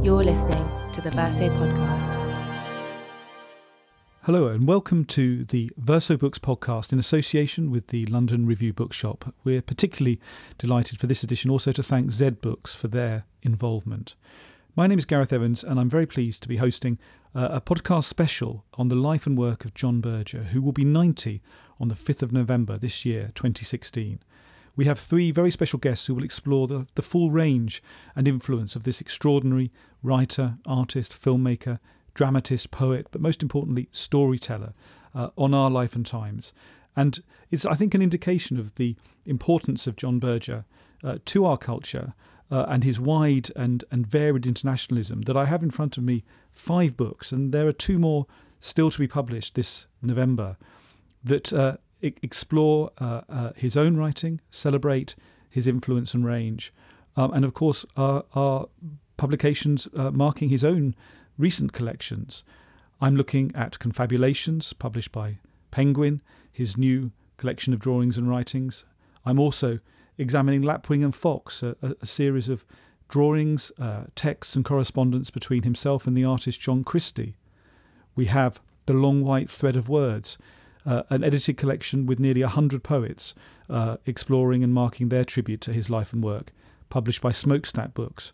You're listening to the Verso Podcast. Hello, and welcome to the Verso Books podcast in association with the London Review Bookshop. We're particularly delighted for this edition also to thank Zed Books for their involvement. My name is Gareth Evans, and I'm very pleased to be hosting uh, a podcast special on the life and work of John Berger, who will be 90 on the 5th of November this year, 2016 we have three very special guests who will explore the, the full range and influence of this extraordinary writer, artist, filmmaker, dramatist, poet, but most importantly, storyteller uh, on our life and times. And it's, I think, an indication of the importance of John Berger uh, to our culture uh, and his wide and, and varied internationalism that I have in front of me five books, and there are two more still to be published this November that uh, explore uh, uh, his own writing, celebrate his influence and range, um, and of course, our, our publications uh, marking his own recent collections. I'm looking at Confabulations, published by Penguin, his new collection of drawings and writings. I'm also examining Lapwing and Fox, a, a series of drawings, uh, texts, and correspondence between himself and the artist John Christie. We have The Long White Thread of Words, uh, an edited collection with nearly 100 poets uh, exploring and marking their tribute to his life and work, published by Smokestack Books.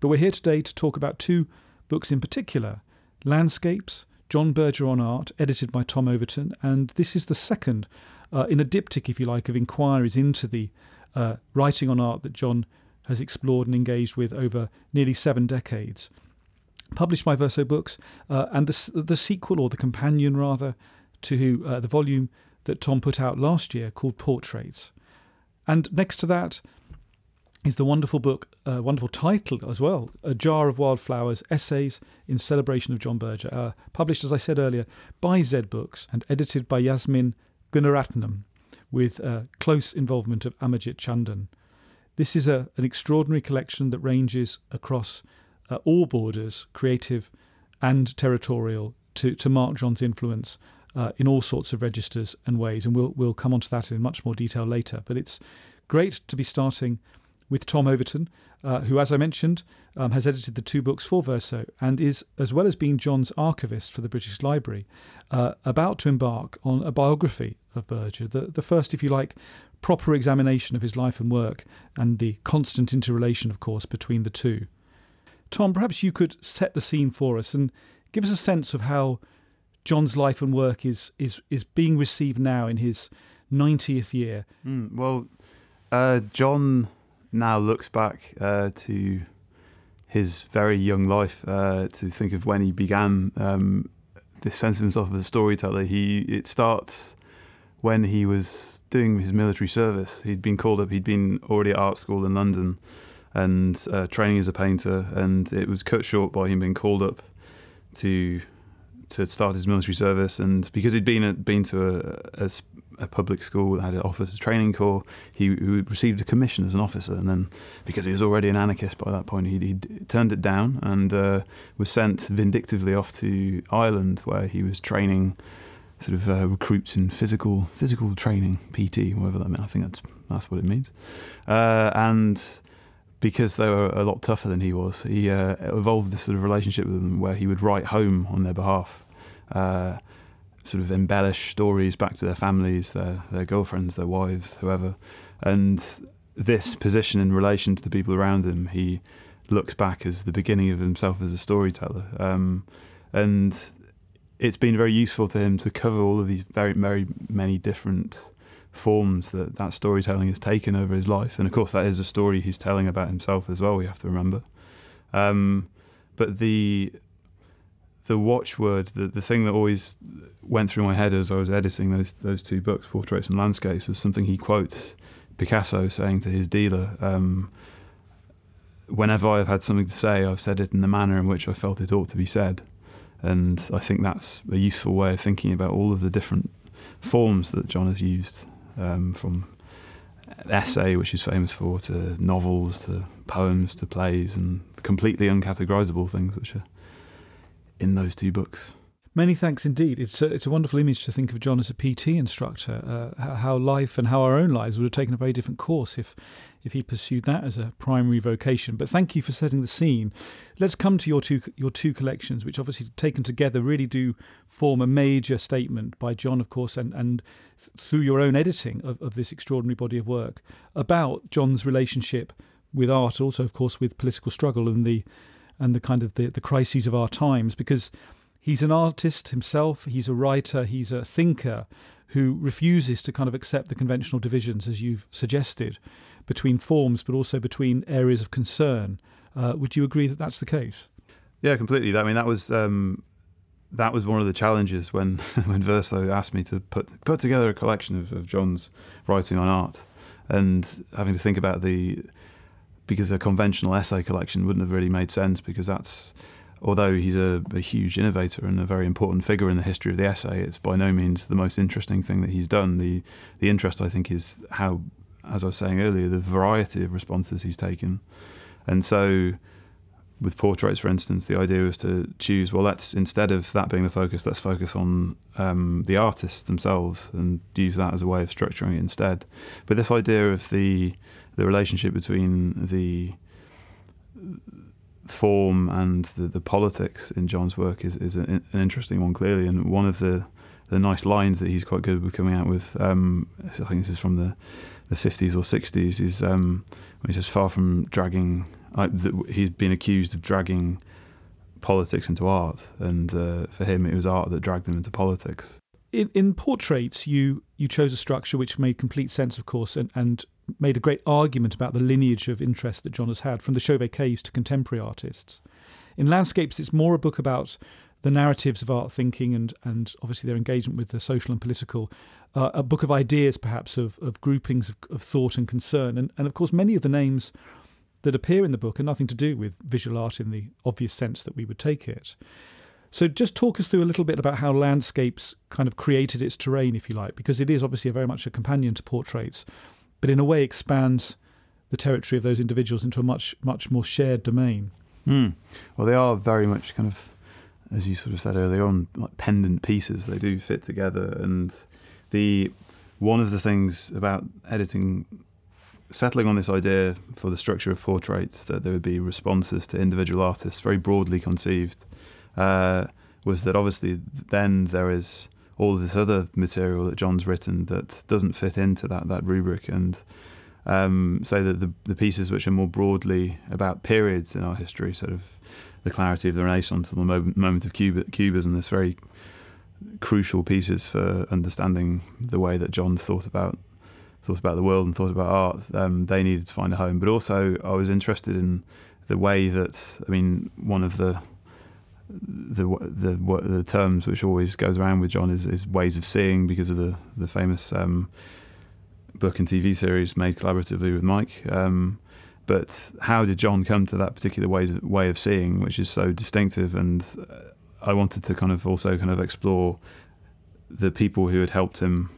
But we're here today to talk about two books in particular Landscapes, John Berger on Art, edited by Tom Overton, and this is the second uh, in a diptych, if you like, of inquiries into the uh, writing on art that John has explored and engaged with over nearly seven decades. Published by Verso Books, uh, and the, the sequel, or the companion rather, to uh, the volume that Tom put out last year called Portraits. And next to that is the wonderful book, uh, wonderful title as well, A Jar of Wildflowers Essays in Celebration of John Berger, uh, published, as I said earlier, by Zed Books and edited by Yasmin Gunaratnam with uh, close involvement of Amarjit Chandan. This is a, an extraordinary collection that ranges across uh, all borders, creative and territorial, to, to mark John's influence uh, in all sorts of registers and ways, and we'll we'll come on to that in much more detail later. But it's great to be starting with Tom Overton, uh, who, as I mentioned, um, has edited the two books for Verso and is, as well as being John's archivist for the British Library, uh, about to embark on a biography of Berger, the, the first, if you like, proper examination of his life and work, and the constant interrelation, of course, between the two. Tom, perhaps you could set the scene for us and give us a sense of how John's life and work is is is being received now in his 90th year. Mm, well, uh, John now looks back uh, to his very young life uh, to think of when he began um, this sense of himself as a storyteller. He it starts when he was doing his military service. He'd been called up. He'd been already at art school in London and uh, training as a painter, and it was cut short by him being called up to to start his military service, and because he'd been at, been to a, a, a, public school that had an officers training corps, he, he, received a commission as an officer, and then because he was already an anarchist by that point, he turned it down and uh, was sent vindictively off to Ireland, where he was training sort of uh, recruits in physical physical training, PT, whatever that means. I think that's that's what it means, uh, and because they were a lot tougher than he was, he uh, evolved this sort of relationship with them where he would write home on their behalf, uh, sort of embellish stories back to their families, their their girlfriends, their wives, whoever. And this position in relation to the people around him, he looks back as the beginning of himself as a storyteller. Um, and it's been very useful to him to cover all of these very, very many different forms that that storytelling has taken over his life. And of course, that is a story he's telling about himself as well. We have to remember. Um, but the the watchword, the the thing that always went through my head as I was editing those those two books, Portraits and Landscapes, was something he quotes Picasso saying to his dealer. Um, Whenever I've had something to say, I've said it in the manner in which I felt it ought to be said. And I think that's a useful way of thinking about all of the different forms that John has used um, from essay, which he's famous for, to novels, to poems, to plays, and completely uncategorizable things, which are in those two books. Many thanks indeed. It's a, it's a wonderful image to think of John as a PT instructor, uh, how life and how our own lives would have taken a very different course if, if he pursued that as a primary vocation. But thank you for setting the scene. Let's come to your two, your two collections, which obviously taken together really do form a major statement by John, of course, and, and through your own editing of, of this extraordinary body of work about John's relationship with art, also, of course, with political struggle and the, and the kind of the, the crises of our times, because He's an artist himself, he's a writer, he's a thinker who refuses to kind of accept the conventional divisions, as you've suggested, between forms but also between areas of concern. Uh, would you agree that that's the case? Yeah, completely. I mean, that was um, that was one of the challenges when when Verso asked me to put put together a collection of, of John's writing on art, and having to think about the because a conventional essay collection wouldn't have really made sense because that's although he's a, a, huge innovator and a very important figure in the history of the essay, it's by no means the most interesting thing that he's done. The the interest, I think, is how, as I was saying earlier, the variety of responses he's taken. And so, with portraits, for instance, the idea was to choose. Well, let's instead of that being the focus, let's focus on um, the artists themselves and use that as a way of structuring it instead. But this idea of the the relationship between the form and the, the politics in John's work is, is an, an interesting one, clearly. And one of the, the nice lines that he's quite good with coming out with, um, I think this is from the, the 50s or 60s, is um, he says, far from dragging, uh, he's been accused of dragging politics into art. And uh, for him, it was art that dragged him into politics. In, in portraits, you, you chose a structure which made complete sense, of course, and, and made a great argument about the lineage of interest that John has had, from the Chauvet caves to contemporary artists. In landscapes, it's more a book about the narratives of art thinking and, and obviously their engagement with the social and political, uh, a book of ideas, perhaps, of, of groupings of, of thought and concern. And, and of course, many of the names that appear in the book are nothing to do with visual art in the obvious sense that we would take it. So, just talk us through a little bit about how landscapes kind of created its terrain, if you like, because it is obviously very much a companion to portraits but in a way expands the territory of those individuals into a much much more shared domain. Mm. Well, they are very much kind of, as you sort of said earlier on, like pendant pieces. They do fit together, and the one of the things about editing, settling on this idea for the structure of portraits that there would be responses to individual artists, very broadly conceived, uh, was that obviously then there is all of this other material that John's written that doesn't fit into that that rubric, and um, say that the the pieces which are more broadly about periods in our history, sort of the clarity of the Renaissance and the moment, of Cub- Cubism, this very crucial pieces for understanding the way that John's thought about thought about the world and thought about art. Um, they needed to find a home, but also I was interested in the way that I mean one of the the the the terms which always goes around with John is, is ways of seeing because of the the famous um, book and TV series made collaboratively with Mike. Um, but how did John come to that particular way way of seeing, which is so distinctive? And uh, I wanted to kind of also kind of explore the people who had helped him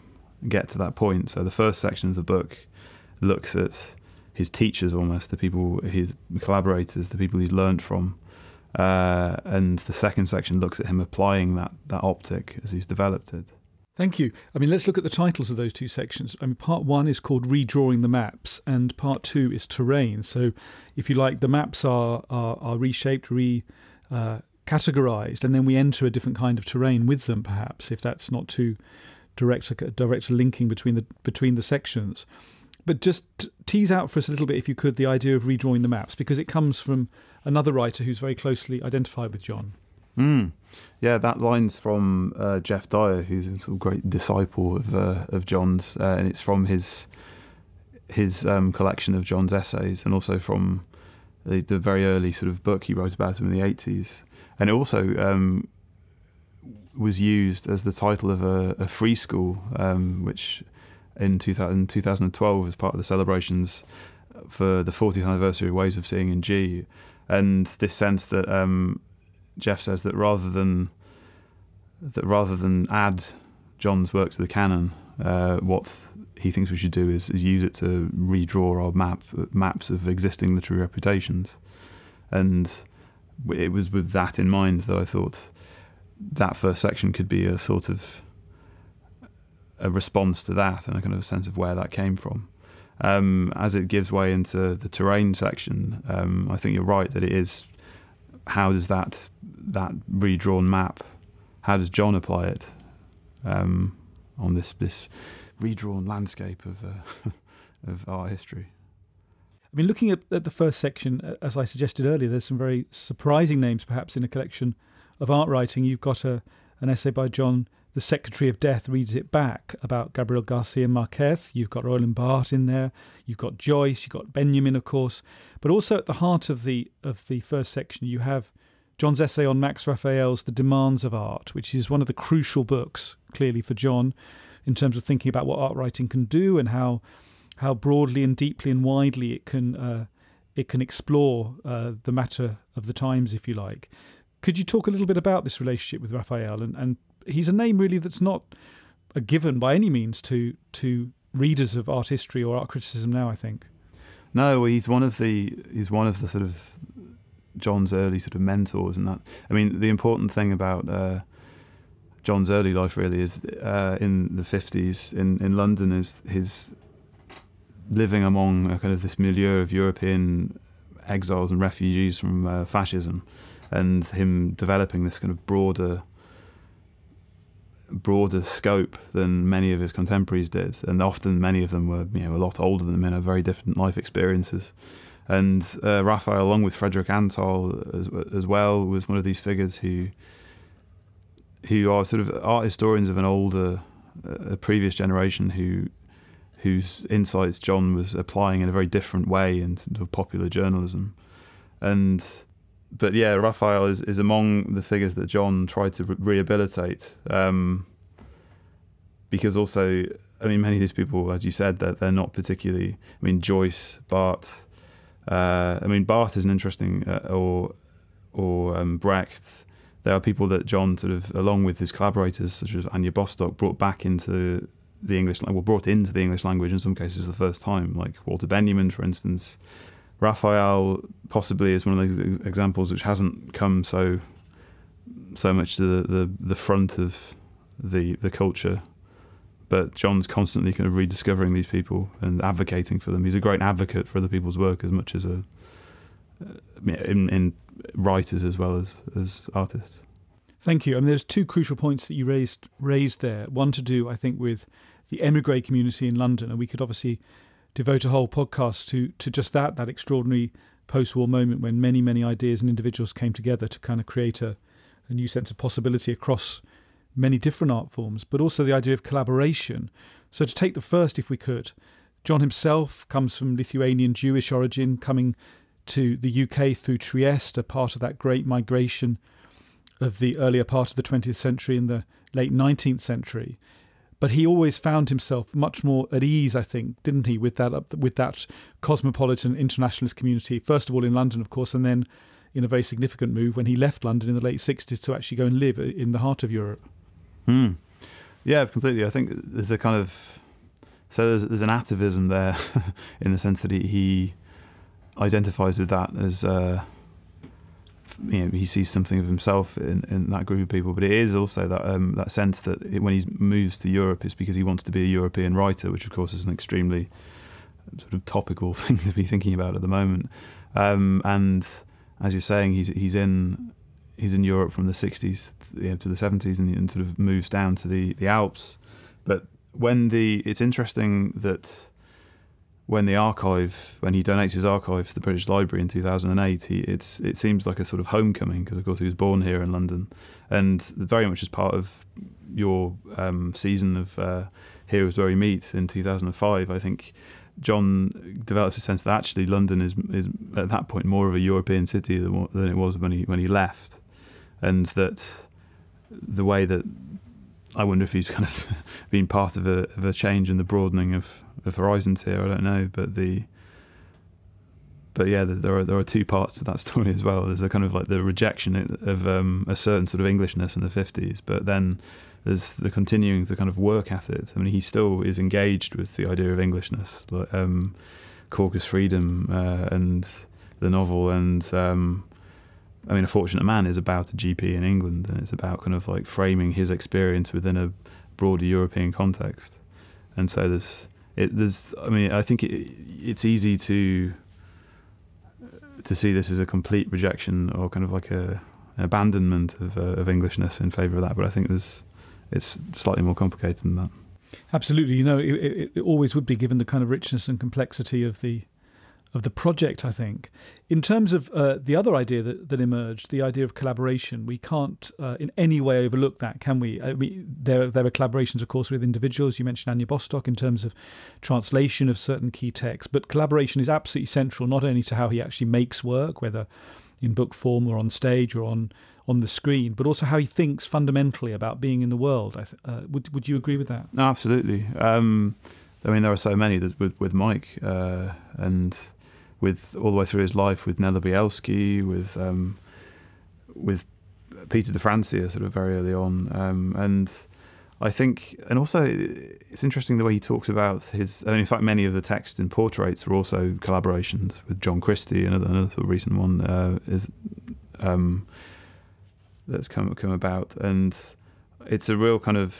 get to that point. So the first section of the book looks at his teachers almost, the people, his collaborators, the people he's learned from. Uh, and the second section looks at him applying that that optic as he's developed it. Thank you. I mean, let's look at the titles of those two sections. I mean, part one is called Redrawing the Maps, and part two is Terrain. So, if you like, the maps are are, are reshaped, re uh, categorized, and then we enter a different kind of terrain with them, perhaps, if that's not too direct a, direct a linking between the between the sections. But just tease out for us a little bit, if you could, the idea of redrawing the maps, because it comes from another writer who's very closely identified with John. Mm. Yeah, that line's from uh, Geoff Dyer, who's a sort of great disciple of uh, of John's, uh, and it's from his his um, collection of John's essays, and also from the, the, very early sort of book he wrote about him in the eighties, and it also um, was used as the title of a, a free school, um, which in 2000, 2012 as part of the celebrations for the 40th anniversary of Ways of Seeing in G and this sense that um, Geoff says that rather than that rather than add John's work to the canon, uh, what he thinks we should do is, is, use it to redraw our map maps of existing literary reputations, and it was with that in mind that I thought that first section could be a sort of a response to that and a kind of a sense of where that came from. Um, as it gives way into the terrain section, um, I think you're right that it is. How does that that redrawn map? How does John apply it um, on this this redrawn landscape of uh, of art history? I mean, looking at, at the first section, as I suggested earlier, there's some very surprising names, perhaps in a collection of art writing. You've got a an essay by John the Secretary of Death reads it back about Gabriel Garcia Marquez. You've got Roland Barthes in there. You've got Joyce. You've got Benjamin, of course. But also at the heart of the of the first section, you have John's essay on Max Raphael's The Demands of Art, which is one of the crucial books, clearly, for John in terms of thinking about what art writing can do and how how broadly and deeply and widely it can uh, it can explore uh, the matter of the times, if you like. Could you talk a little bit about this relationship with Raphael and, and he's a name really that's not a given by any means to to readers of art history or art criticism now. I think. No, he's one of the he's one of the sort of John's early sort of mentors, and that I mean the important thing about uh, John's early life really is uh, in the fifties in in London is his living among a kind of this milieu of European exiles and refugees from uh, fascism, and him developing this kind of broader broader scope than many of his contemporaries did, and often many of them were you know a lot older than him and had very different life experiences. And uh, Raphael, along with Frederick Antal as, as well, was one of these figures who who are sort of art historians of an older, a previous generation who whose insights John was applying in a very different way into popular journalism, and but yeah, Raphael is, is among the figures that John tried to re- rehabilitate. Um, because also, I mean, many of these people, as you said, that they're, they're, not particularly. I mean, Joyce, Barthes. Uh, I mean, Barthes is an interesting, uh, or or um, Brecht. There are people that John sort of, along with his collaborators such as Anya Bostock, brought back into the English, well, brought into the English language in some cases for the first time, like Walter Benjamin, for instance. Raphael possibly is one of those examples which hasn't come so so much to the, the, the front of the the culture. But John's constantly kind of rediscovering these people and advocating for them. He's a great advocate for other people's work as much as a uh, in, in writers as well as as artists. Thank you. I mean, there's two crucial points that you raised raised there. One to do, I think, with the emigre community in London, and we could obviously devote a whole podcast to to just that that extraordinary post-war moment when many many ideas and individuals came together to kind of create a, a new sense of possibility across many different art forms, but also the idea of collaboration. So to take the first, if we could, John himself comes from Lithuanian Jewish origin, coming to the UK through Trieste, a part of that great migration of the earlier part of the 20th century and the late 19th century but he always found himself much more at ease, I think, didn't he, with that with that cosmopolitan internationalist community. First of all in London, of course, and then in a very significant move when he left London in the late '60s to actually go and live in the heart of Europe. Hmm. Yeah, completely. I think there's a kind of so there's, there's an atavism there, in the sense that he, he identifies with that as. Uh, you know, he sees something of himself in, in that group of people. But it is also that um, that sense that it, when he moves to Europe, it's because he wants to be a European writer, which of course is an extremely sort of topical thing to be thinking about at the moment. Um, and as you're saying, he's he's in he's in Europe from the 60s you know, to the 70s, and, and sort of moves down to the the Alps. But when the it's interesting that when the archive, when he donates his archive to the British Library in 2008, he, it's it seems like a sort of homecoming because of course he was born here in London, and very much as part of your um, season of uh, Here Is Where We Meet in 2005. I think John develops a sense that actually London is is at that point more of a European city than, than it was when he when he left, and that the way that I wonder if he's kind of been part of a of a change in the broadening of, of horizons here. I don't know, but the but yeah, there are there are two parts to that story as well. There's a kind of like the rejection of um, a certain sort of Englishness in the fifties, but then there's the continuing to kind of work at it. I mean, he still is engaged with the idea of Englishness, like um, Corker's Freedom uh, and the novel, and um, I mean, A Fortunate Man is about a GP in England, and it's about kind of like framing his experience within a broader European context. And so there's, it, there's, I mean, I think it, it's easy to to see this as a complete rejection or kind of like a an abandonment of, uh, of Englishness in favour of that. But I think there's, it's slightly more complicated than that. Absolutely, you know, it, it, it always would be given the kind of richness and complexity of the of the project, I think. In terms of uh, the other idea that, that emerged, the idea of collaboration, we can't uh, in any way overlook that, can we? I mean, there, there are collaborations, of course, with individuals. You mentioned Anya Bostock in terms of translation of certain key texts, but collaboration is absolutely central, not only to how he actually makes work, whether in book form or on stage or on on the screen, but also how he thinks fundamentally about being in the world. Th- uh, would would you agree with that? Absolutely. Um, I mean, there are so many with with Mike uh, and with all the way through his life with Nella Bielski, with um, with Peter de Francia, sort of very early on, um, and I think, and also it's interesting the way he talks about his. I mean, in fact, many of the texts and portraits are also collaborations with John Christie. Another, another sort of recent one uh, is um, that's come come about, and it's a real kind of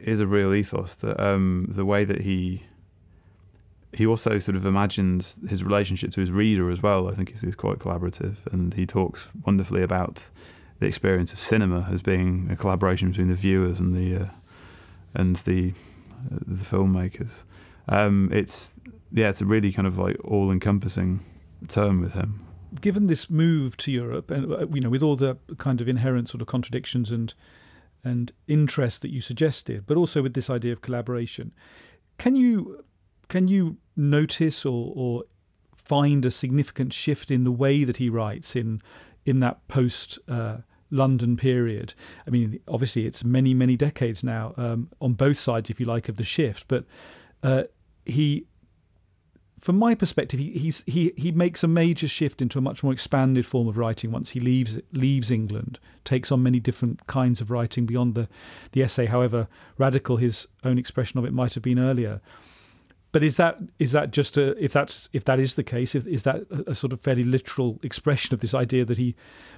is a real ethos that um, the way that he he also sort of imagines his relationship to his reader as well. I think he's, is quite collaborative, and he talks wonderfully about the experience of cinema as being a collaboration between the viewers and the uh, and the uh, the filmmakers. Um, it's yeah, it's a really kind of like all-encompassing term with him. Given this move to Europe, and uh, you know, with all the kind of inherent sort of contradictions and and interest that you suggested, but also with this idea of collaboration, can you can you notice or, or find a significant shift in the way that he writes in in that post uh, London period? I mean, obviously, it's many many decades now um, on both sides, if you like, of the shift. But uh, he, from my perspective, he he he makes a major shift into a much more expanded form of writing once he leaves leaves England. Takes on many different kinds of writing beyond the the essay, however radical his own expression of it might have been earlier. But is that is that just a if that's if that is the case is, is that a, sort of fairly literal expression of this idea that he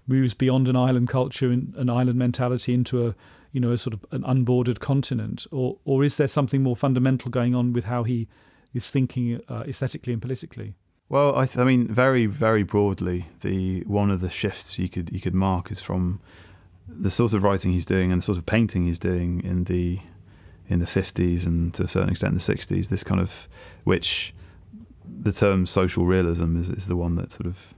moves beyond an island culture and an island mentality into a you know a sort of an unbordered continent or or is there something more fundamental going on with how he is thinking uh, aesthetically and politically? Well, I, th- I mean, very very broadly, the one of the shifts you could you could mark is from the sort of writing he's doing and the sort of painting he's doing in the in the 50s and to a certain extent the 60s. This kind of which the term social realism is, is the one that sort of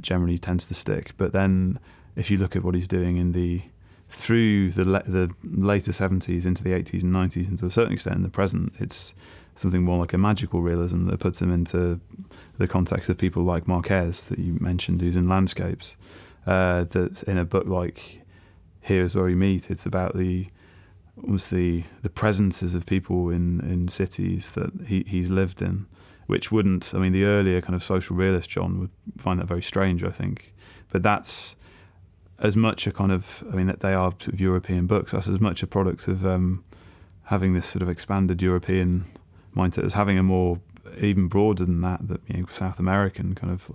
generally tends to stick. But then if you look at what he's doing in the through the le- the later 70s into the 80s and 90s and to a certain extent in the present, it's something more like a magical realism that puts him into the context of people like Marquez that you mentioned, who's in landscapes. Uh, that in a book like Here's Where We Meet, it's about the was the the presences of people in in cities that he he's lived in, which wouldn't. I mean, the earlier kind of social realist John would find that very strange. I think, but that's as much a kind of. I mean, that they are sort of European books. That's as much a product of um, having this sort of expanded European mindset as having a more even broader than that, that you know, South American kind of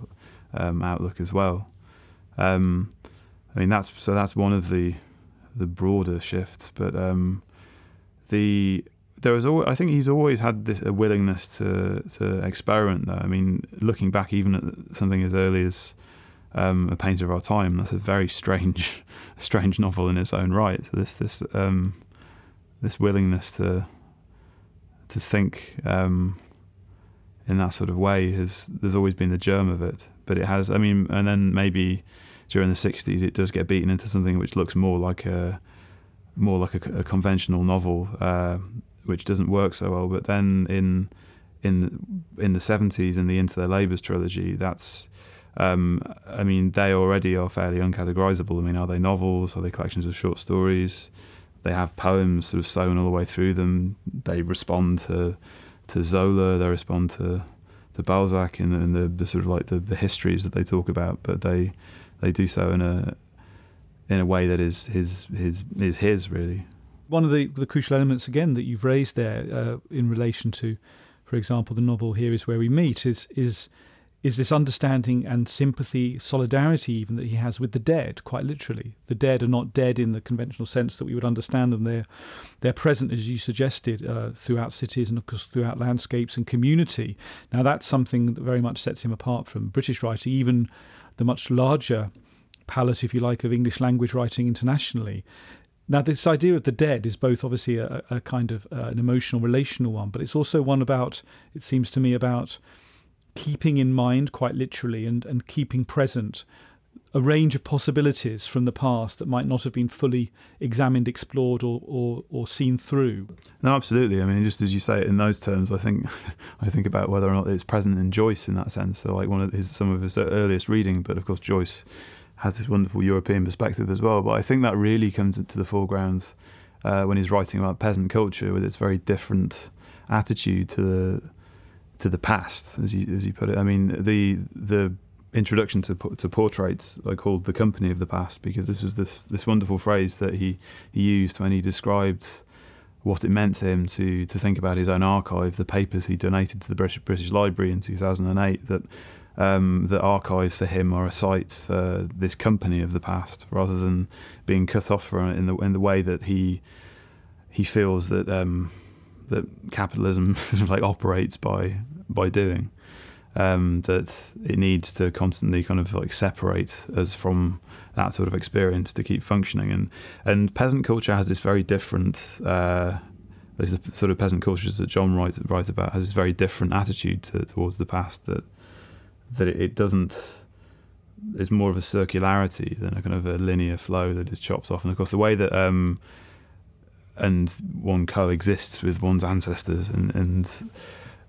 um, outlook as well. Um, I mean, that's so that's one of the the broader shifts. But um, the there was always, I think he's always had this a willingness to to experiment. Though I mean, looking back even at something as early as um, a painter of our time, that's a very strange, strange novel in its own right. So this this um, this willingness to to think um, in that sort of way has there's always been the germ of it. But it has, I mean, and then maybe during the 60s it does get beaten into something which looks more like a more like a, a conventional novel uh, which doesn't work so well. But then in in in the 70s in the into their labors trilogy that's um, I mean they already are fairly uncategorizable I mean are they novels? Are they collections of short stories? They have poems sort of sewn all the way through them. They respond to to Zola. They respond to to Balzac and, and the, the, sort of like the, the histories that they talk about. But they they do so in a in a way that is his his is his really. One of the the crucial elements again that you've raised there uh, in relation to, for example, the novel "Here Is Where We Meet" is is is this understanding and sympathy, solidarity, even that he has with the dead, quite literally. The dead are not dead in the conventional sense that we would understand them. They're, they're present, as you suggested, uh, throughout cities and, of course, throughout landscapes and community. Now, that's something that very much sets him apart from British writing, even the much larger palette, if you like, of English language writing internationally. Now, this idea of the dead is both obviously a, a kind of uh, an emotional, relational one, but it's also one about, it seems to me, about keeping in mind, quite literally, and, and keeping present a range of possibilities from the past that might not have been fully examined, explored, or, or, or seen through. No, absolutely. I mean, just as you say it in those terms, I think I think about whether or not it's present in Joyce in that sense. So, like one of his some of his earliest reading, but of course Joyce has this wonderful European perspective as well. But I think that really comes into the foreground uh, when he's writing about peasant culture with its very different attitude to the to the past, as you as you put it. I mean, the the introduction to to portraits I called the company of the past because this was this this wonderful phrase that he he used when he described what it meant to him to to think about his own archive, the papers he donated to the British British Library in 2008. That um, the archives for him are a site for this company of the past, rather than being cut off from it in the in the way that he he feels that um, that capitalism like operates by by doing. Um, that it needs to constantly kind of like separate us from that sort of experience to keep functioning. And and peasant culture has this very different. Uh, the sort of peasant cultures that John writes write about has this very different attitude to, towards the past that that it, it doesn't it's more of a circularity than a kind of a linear flow that is chopped off. And of course, the way that um, and one coexists with one's ancestors, and, and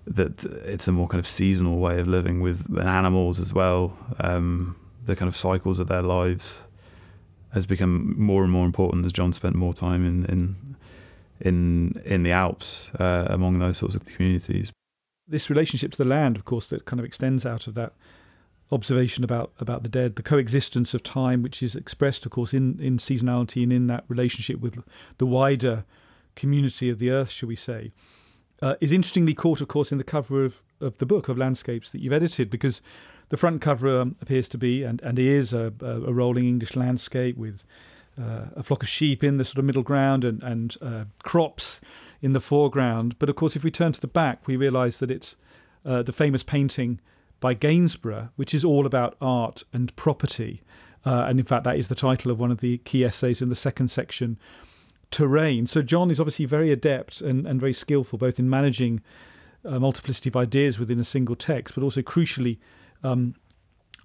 that it's a more kind of seasonal way of living with animals as well. Um, the kind of cycles of their lives has become more and more important as John spent more time in in in, in the Alps uh, among those sorts of communities this relationship to the land, of course, that kind of extends out of that observation about about the dead, the coexistence of time, which is expressed, of course, in in seasonality and in that relationship with the wider community of the earth, shall we say, uh, is interestingly caught, of course, in the cover of of the book of landscapes that you've edited, because the front cover um, appears to be and and is a, a rolling English landscape with. Uh, a flock of sheep in the sort of middle ground and, and uh, crops in the foreground. But of course, if we turn to the back, we realise that it's uh, the famous painting by Gainsborough, which is all about art and property. Uh, and in fact, that is the title of one of the key essays in the second section, Terrain. So John is obviously very adept and, and very skillful both in managing a multiplicity of ideas within a single text, but also crucially um,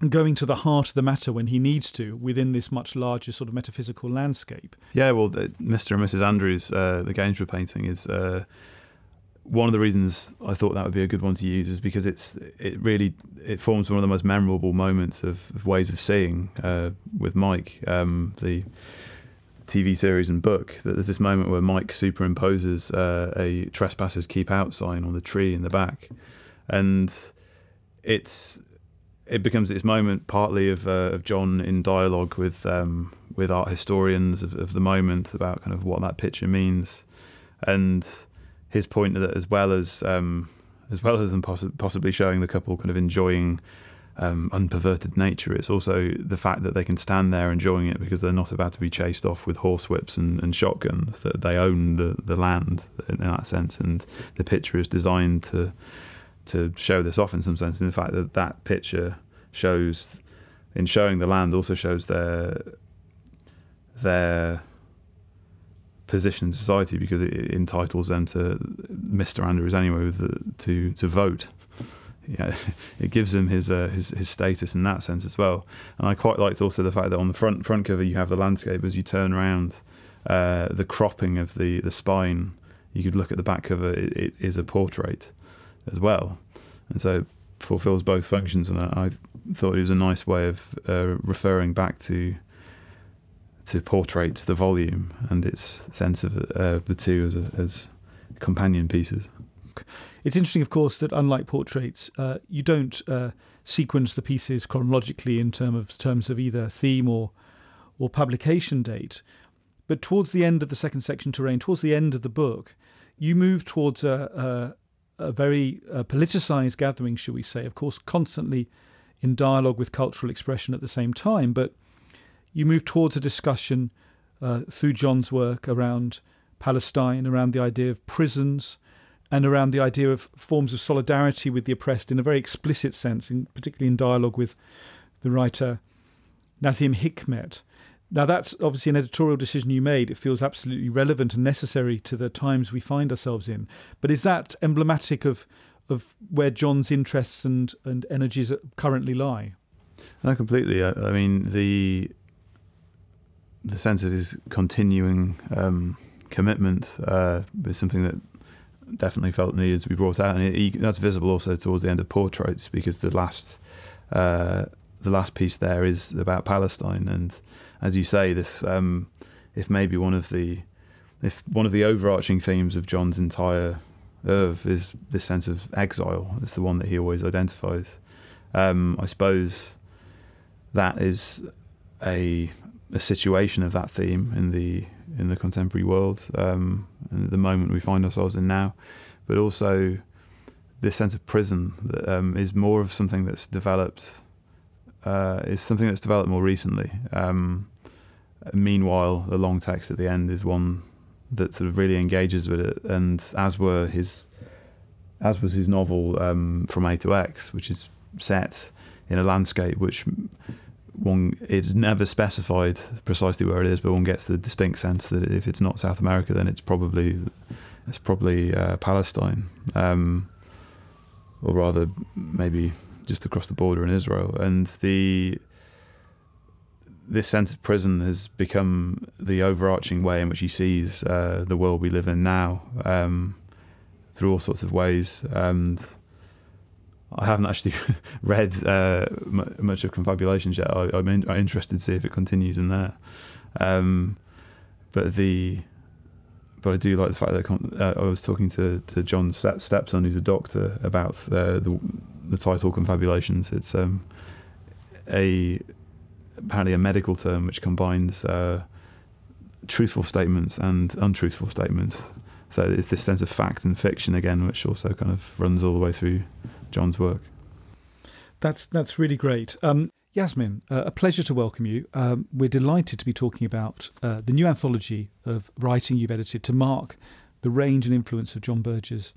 going to the heart of the matter when he needs to within this much larger sort of metaphysical landscape. Yeah, well, the, Mr. and Mrs. Andrews, uh, the Gainsborough painting, is uh, one of the reasons I thought that would be a good one to use is because it's it really it forms one of the most memorable moments of, of ways of seeing uh, with Mike, um, the TV series and book. That there's this moment where Mike superimposes uh, a trespassers keep out sign on the tree in the back, and it's it becomes this moment partly of, uh, of John in dialogue with um, with art historians of, of, the moment about kind of what that picture means, and his point that as well as um, as well as them poss- possibly showing the couple kind of enjoying um, unperverted nature, it's also the fact that they can stand there enjoying it because they're not about to be chased off with horsewhips and, and shotguns. That they own the the land in, that sense, and the picture is designed to to show this off in some sense. In the fact that that picture shows, in showing the land, also shows their their position in society because it entitles them to Mr. Andrews anyway the, to to vote. Yeah, it gives him his, uh, his his status in that sense as well. And I quite liked also the fact that on the front front cover you have the landscape as you turn around, uh, the cropping of the the spine. You could look at the back cover; it, it is a portrait as well, and so it fulfills both functions. And I, thought it was a nice way of uh, referring back to to portraits, the volume, and its sense of uh, the two as, as companion pieces. It's interesting, of course, that unlike portraits, uh, you don't uh, sequence the pieces chronologically in terms of terms of either theme or or publication date. But towards the end of the second section, terrain, towards the end of the book, you move towards a, a very uh, politicized gathering, shall we say, of course, constantly in dialogue with cultural expression at the same time. But you move towards a discussion uh, through John's work around Palestine, around the idea of prisons, and around the idea of forms of solidarity with the oppressed in a very explicit sense, in, particularly in dialogue with the writer Nazim Hikmet. Now, that's obviously an editorial decision you made. It feels absolutely relevant and necessary to the times we find ourselves in. But is that emblematic of, of where John's interests and, and energies currently lie? No, completely. I, I mean, the the sense of his continuing um, commitment uh, is something that definitely felt needed to be brought out, and it, that's visible also towards the end of Portraits because the last uh, the last piece there is about Palestine, and as you say, this um, if maybe one of the if one of the overarching themes of John's entire oeuvre is this sense of exile, it's the one that he always identifies. Um, I suppose that is a a situation of that theme in the in the contemporary world. Um, and the moment we find ourselves in now, but also this sense of prison that um, is more of something that's developed uh, is something that's developed more recently. Um, meanwhile, the long text at the end is one that sort of really engages with it, and as were his as was his novel um, From A to X, which is set in a landscape which one it's never specified precisely where it is, but one gets the distinct sense that if it's not South America, then it's probably it's probably uh, Palestine, um, or rather maybe just across the border in Israel. And the this sense of prison has become the overarching way in which he sees uh, the world we live in now, um, through all sorts of ways. And I haven't actually read uh, much of Confabulations yet. I, am in, interested to see if it continues in there. Um, but the but I do like the fact that uh, I was talking to, to John's stepson, who's a doctor, about uh, the the title Confabulations. It's um, a apparently a medical term which combines uh, truthful statements and untruthful statements. So it's this sense of fact and fiction again, which also kind of runs all the way through John's work. That's that's really great. Um, Yasmin, uh, a pleasure to welcome you. Um, we're delighted to be talking about uh, the new anthology of writing you've edited to mark the range and influence of John Berger's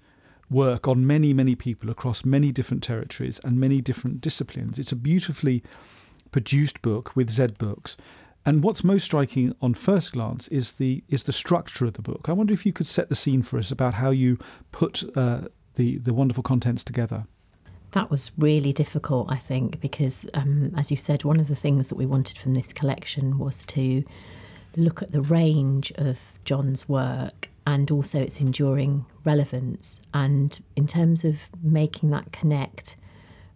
work on many, many people across many different territories and many different disciplines. It's a beautifully produced book with Zed Books. And what's most striking on first glance is the is the structure of the book. I wonder if you could set the scene for us about how you put uh, the the wonderful contents together. That was really difficult, I think, because, um, as you said, one of the things that we wanted from this collection was to look at the range of John's work and also its enduring relevance. And in terms of making that connect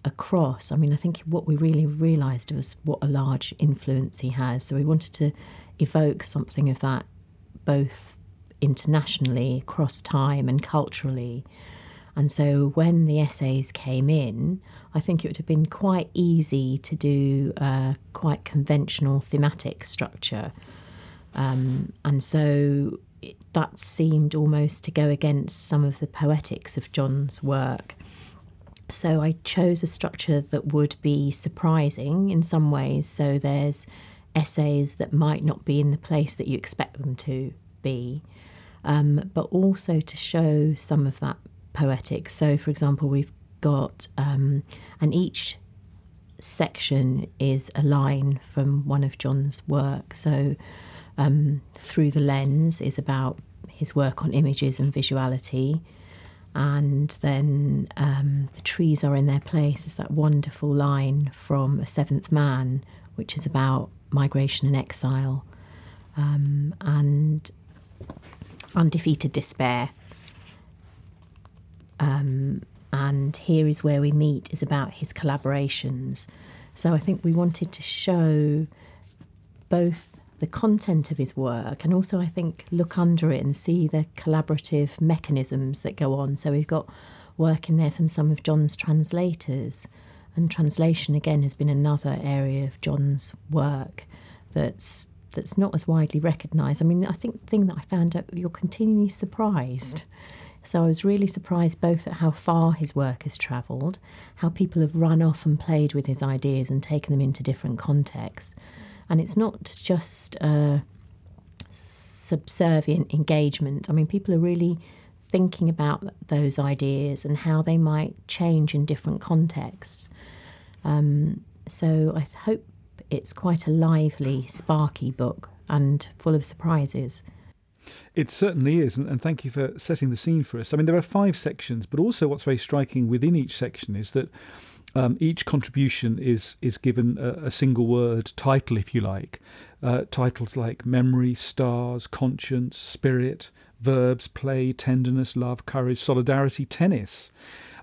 across, I mean, I think what we really realised was what a large influence he has. So we wanted to evoke something of that both internationally, across time, and culturally. And so when the essays came in, I think it would have been quite easy to do a quite conventional thematic structure. Um, and so it, that seemed almost to go against some of the poetics of John's work. So I chose a structure that would be surprising in some ways. So there's essays that might not be in the place that you expect them to be, um, but also to show some of that poetic. So, for example, we've got, um, and each section is a line from one of John's work. So, um, Through the Lens is about his work on images and visuality. And then um, The Trees Are in Their Place is that wonderful line from A Seventh Man, which is about migration and exile. Um, and Undefeated Despair um, and Here is Where We Meet is about his collaborations. So I think we wanted to show both the content of his work and also, I think, look under it and see the collaborative mechanisms that go on. So we've got work in there from some of John's translators. And translation, again, has been another area of John's work that's that's not as widely recognised. I mean, I think the thing that I found out, you're continually surprised So I was really surprised both at how far his work has travelled, how people have run off and played with his ideas and taken them into different contexts. And it's not just a subservient engagement. I mean, people are really thinking about those ideas and how they might change in different contexts. Um, so I hope it's quite a lively, sparky book and full of surprises. It certainly is, and, and, thank you for setting the scene for us. I mean, there are five sections, but also what's very striking within each section is that um, each contribution is is given a, a, single word title, if you like. Uh, titles like memory, stars, conscience, spirit, verbs, play, tenderness, love, courage, solidarity, tennis.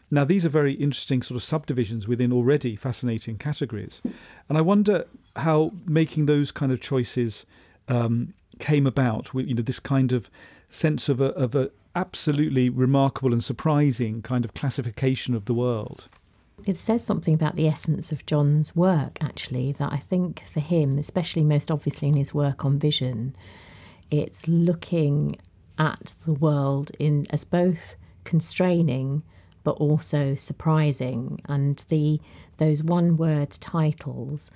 Now, these are very interesting sort of subdivisions within already fascinating categories. And I wonder how making those kind of choices um, came about. You know, this kind of sense of a, of a absolutely remarkable and surprising kind of classification of the world. It says something about the essence of John's work, actually, that I think for him, especially most obviously in his work on vision, it's looking at the world in as both constraining but also surprising. And the those one word titles,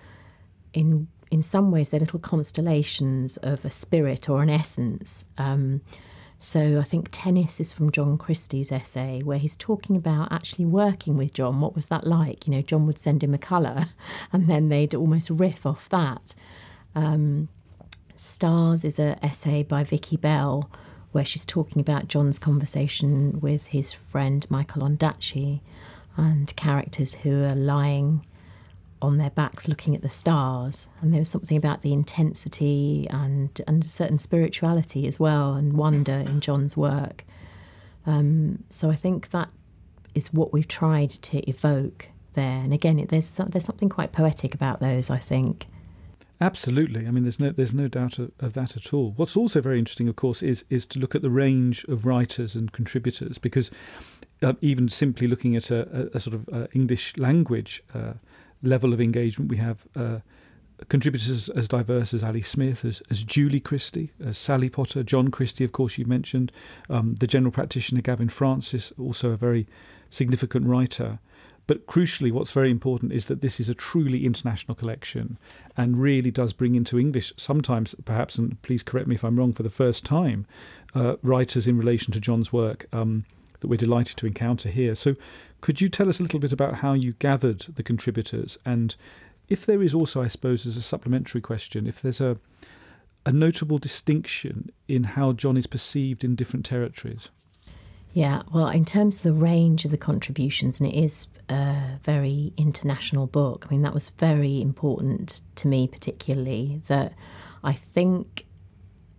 in in some ways, they're little constellations of a spirit or an essence. Um, so I think Tennis is from John Christie's essay, where he's talking about actually working with John. What was that like? You know, John would send him a colour, and then they'd almost riff off that. Um, Stars is an essay by Vikki Bell, where she's talking about John's conversation with his friend Michael Ondaatje and characters who are lying on their backs looking at the stars. And there was something about the intensity and, and a certain spirituality as well and wonder in John's work. Um, so I think that is what we've tried to evoke there. And again, there's, there's something quite poetic about those, I think. Absolutely. I mean, there's no there's no doubt of, of, that at all. What's also very interesting, of course, is is to look at the range of writers and contributors, because uh, even simply looking at a, a, a sort of uh, English language uh, level of engagement, we have uh, contributors as diverse as Ali Smith, as, as Julie Christie, as Sally Potter, John Christie, of course, you've mentioned, um, the general practitioner Gavin Francis, also a very significant writer. But crucially, what's very important is that this is a truly international collection and really does bring into English, sometimes perhaps, and please correct me if I'm wrong, for the first time, uh, writers in relation to John's work um, that we're delighted to encounter here. So, could you tell us a little bit about how you gathered the contributors and if there is also, I suppose, as a supplementary question, if there's a a notable distinction in how John is perceived in different territories? Yeah, well, in terms of the range of the contributions, and it is a very international book. I mean, that was very important to me, particularly that I think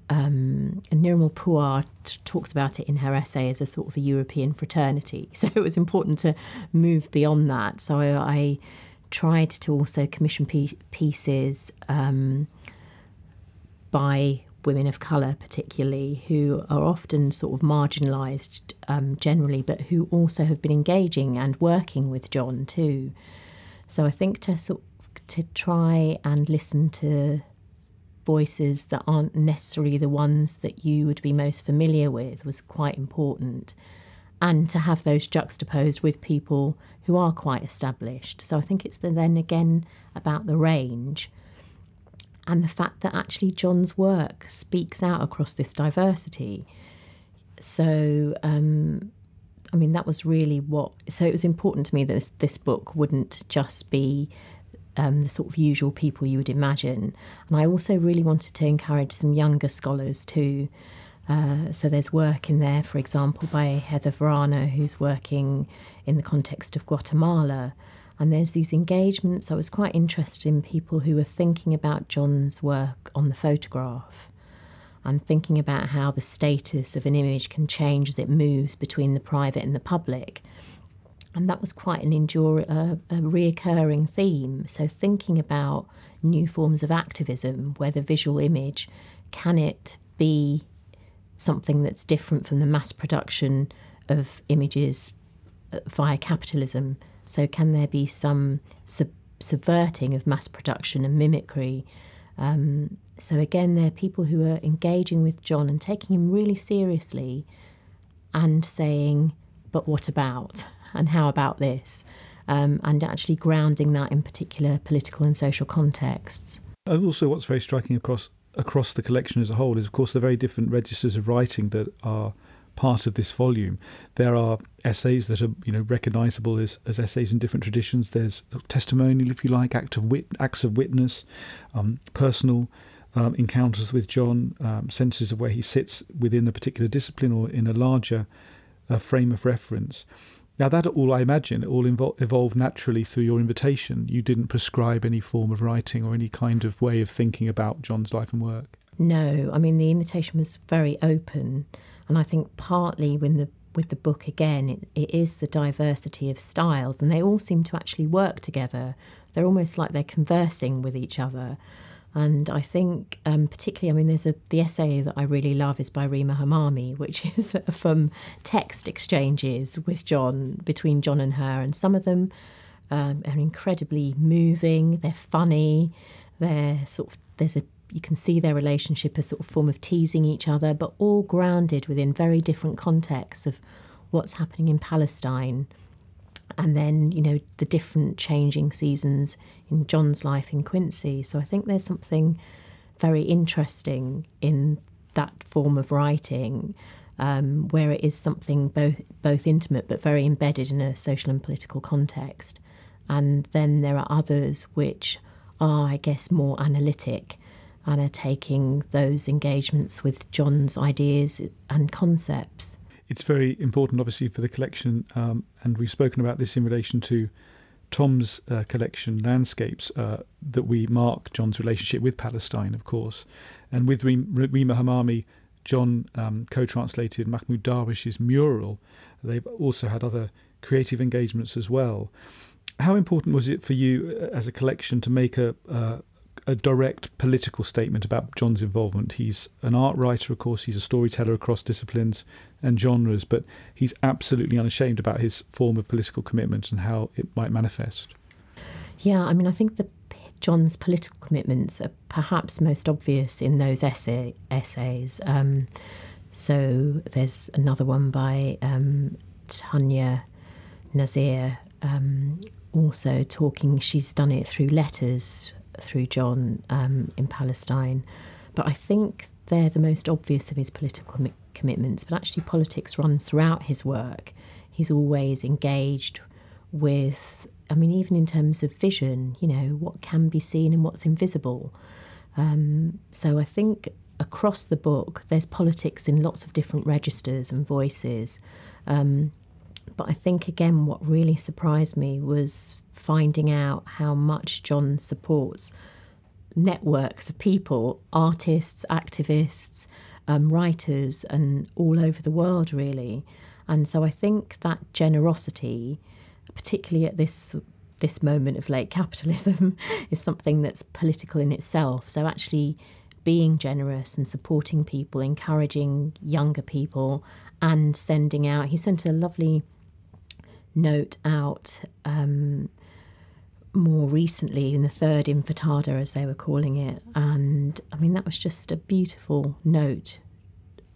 um, Nirmal Puwar t- talks about it in her essay as a sort of a European fraternity. So it was important to move beyond that. So I, I tried to also commission p- pieces um, by women of colour, particularly, who are often sort of marginalised um, generally, but who also have been engaging and working with John too. So I think to sort to try and listen to voices that aren't necessarily the ones that you would be most familiar with was quite important. And to have those juxtaposed with people who are quite established. So I think it's the, then again about the range and the fact that actually John's work speaks out across this diversity. So, um, I mean, that was really what. So it was important to me that this, this book wouldn't just be um, the sort of usual people you would imagine. And I also really wanted to encourage some younger scholars too. Uh, so there's work in there, for example, by Heather Vrana, who's working in the context of Guatemala. And there's these engagements. I was quite interested in people who were thinking about John's work on the photograph and thinking about how the status of an image can change as it moves between the private and the public. And that was quite an endure, uh, a reoccurring theme. So thinking about new forms of activism, where the visual image can it be something that's different from the mass production of images uh, via capitalism so, can there be some sub- subverting of mass production and mimicry? Um, so, again, there are people who are engaging with John and taking him really seriously and saying, but what about? And how about this? Um, and actually grounding that in particular political and social contexts. And also, what's very striking across across the collection as a whole is, of course, the very different registers of writing that are part of this volume. There are essays that are you know recognisable as, as essays in different traditions. There's testimonial, if you like, act of wit, acts of witness, um, personal um, encounters with John, um, senses of where he sits within a particular discipline or in a larger uh, frame of reference. Now, that all, I imagine, all evol- evolved naturally through your invitation. You didn't prescribe any form of writing or any kind of way of thinking about John's life and work. No, I mean, the invitation was very open. And I think partly when the with the book again, it, it is the diversity of styles, and they all seem to actually work together. They're almost like they're conversing with each other. And I think, um, particularly, I mean, there's a the essay that I really love is by Rima Hamami, which is from text exchanges with John between John and her, and some of them um, are incredibly moving. They're funny. They're sort of there's a you can see their relationship as sort of form of teasing each other, but all grounded within very different contexts of what's happening in Palestine and then you know the different changing seasons in John's life in Quincy. So I think there's something very interesting in that form of writing, um, where it is something both both intimate but very embedded in a social and political context. And then there are others which are, I guess, more analytic and are taking those engagements with John's ideas and concepts it's very important, obviously, for the collection, um, and we've spoken about this in relation to Tom's uh, collection, Landscapes, uh, that we mark John's relationship with Palestine, of course. And with Rima Hamami, John um, co translated Mahmoud Darwish's mural. They've also had other creative engagements as well. How important was it for you uh, as a collection to make a, uh, a direct political statement about John's involvement. He's an art writer, of course, he's a storyteller across disciplines and genres, but he's absolutely unashamed about his form of political commitment and how it might manifest. Yeah, I mean, I think the John's political commitments are perhaps most obvious in those essay, essays. Um, so there's another one by um, Tanya Nazir, um, also talking, she's done it through letters through John um, in Palestine. But I think they're the most obvious of his political com- commitments. But actually, politics runs throughout his work. He's always engaged with, I mean, even in terms of vision, you know, what can be seen and what's invisible. Um, so I think across the book, there's politics in lots of different registers and voices. Um, but I think, again, what really surprised me was finding out how much John supports networks of people, artists, activists, um, writers, and all over the world, really. And so I think that generosity, particularly at this this moment of late capitalism, is something that's political in itself. So actually being generous and supporting people, encouraging younger people, and sending out. He sent a lovely note out um, more recently in the third intifada, as they were calling it. And I mean, that was just a beautiful note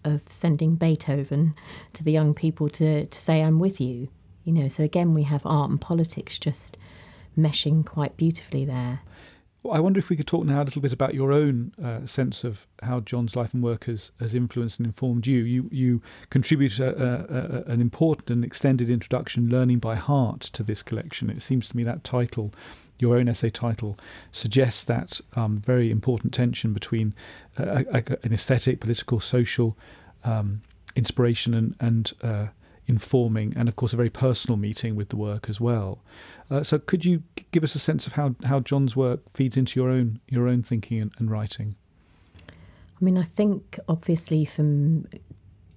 of sending Beethoven to the young people to, to say, I'm with you. You know, so again, we have art and politics just meshing quite beautifully there. I wonder if we could talk now a little bit about your own uh, sense of how John's life and work has, has influenced and informed you. You you contribute a, a, a, an important and extended introduction, "Learning by Heart," to this collection. It seems to me that title, your own essay title, suggests that um, very important tension between uh, an aesthetic, political, social um, inspiration and and uh, informing, and of course a very personal meeting with the work as well. Uh, so, could you give us a sense of how, how John's work feeds into your own your own thinking and, and writing? I mean, I think obviously from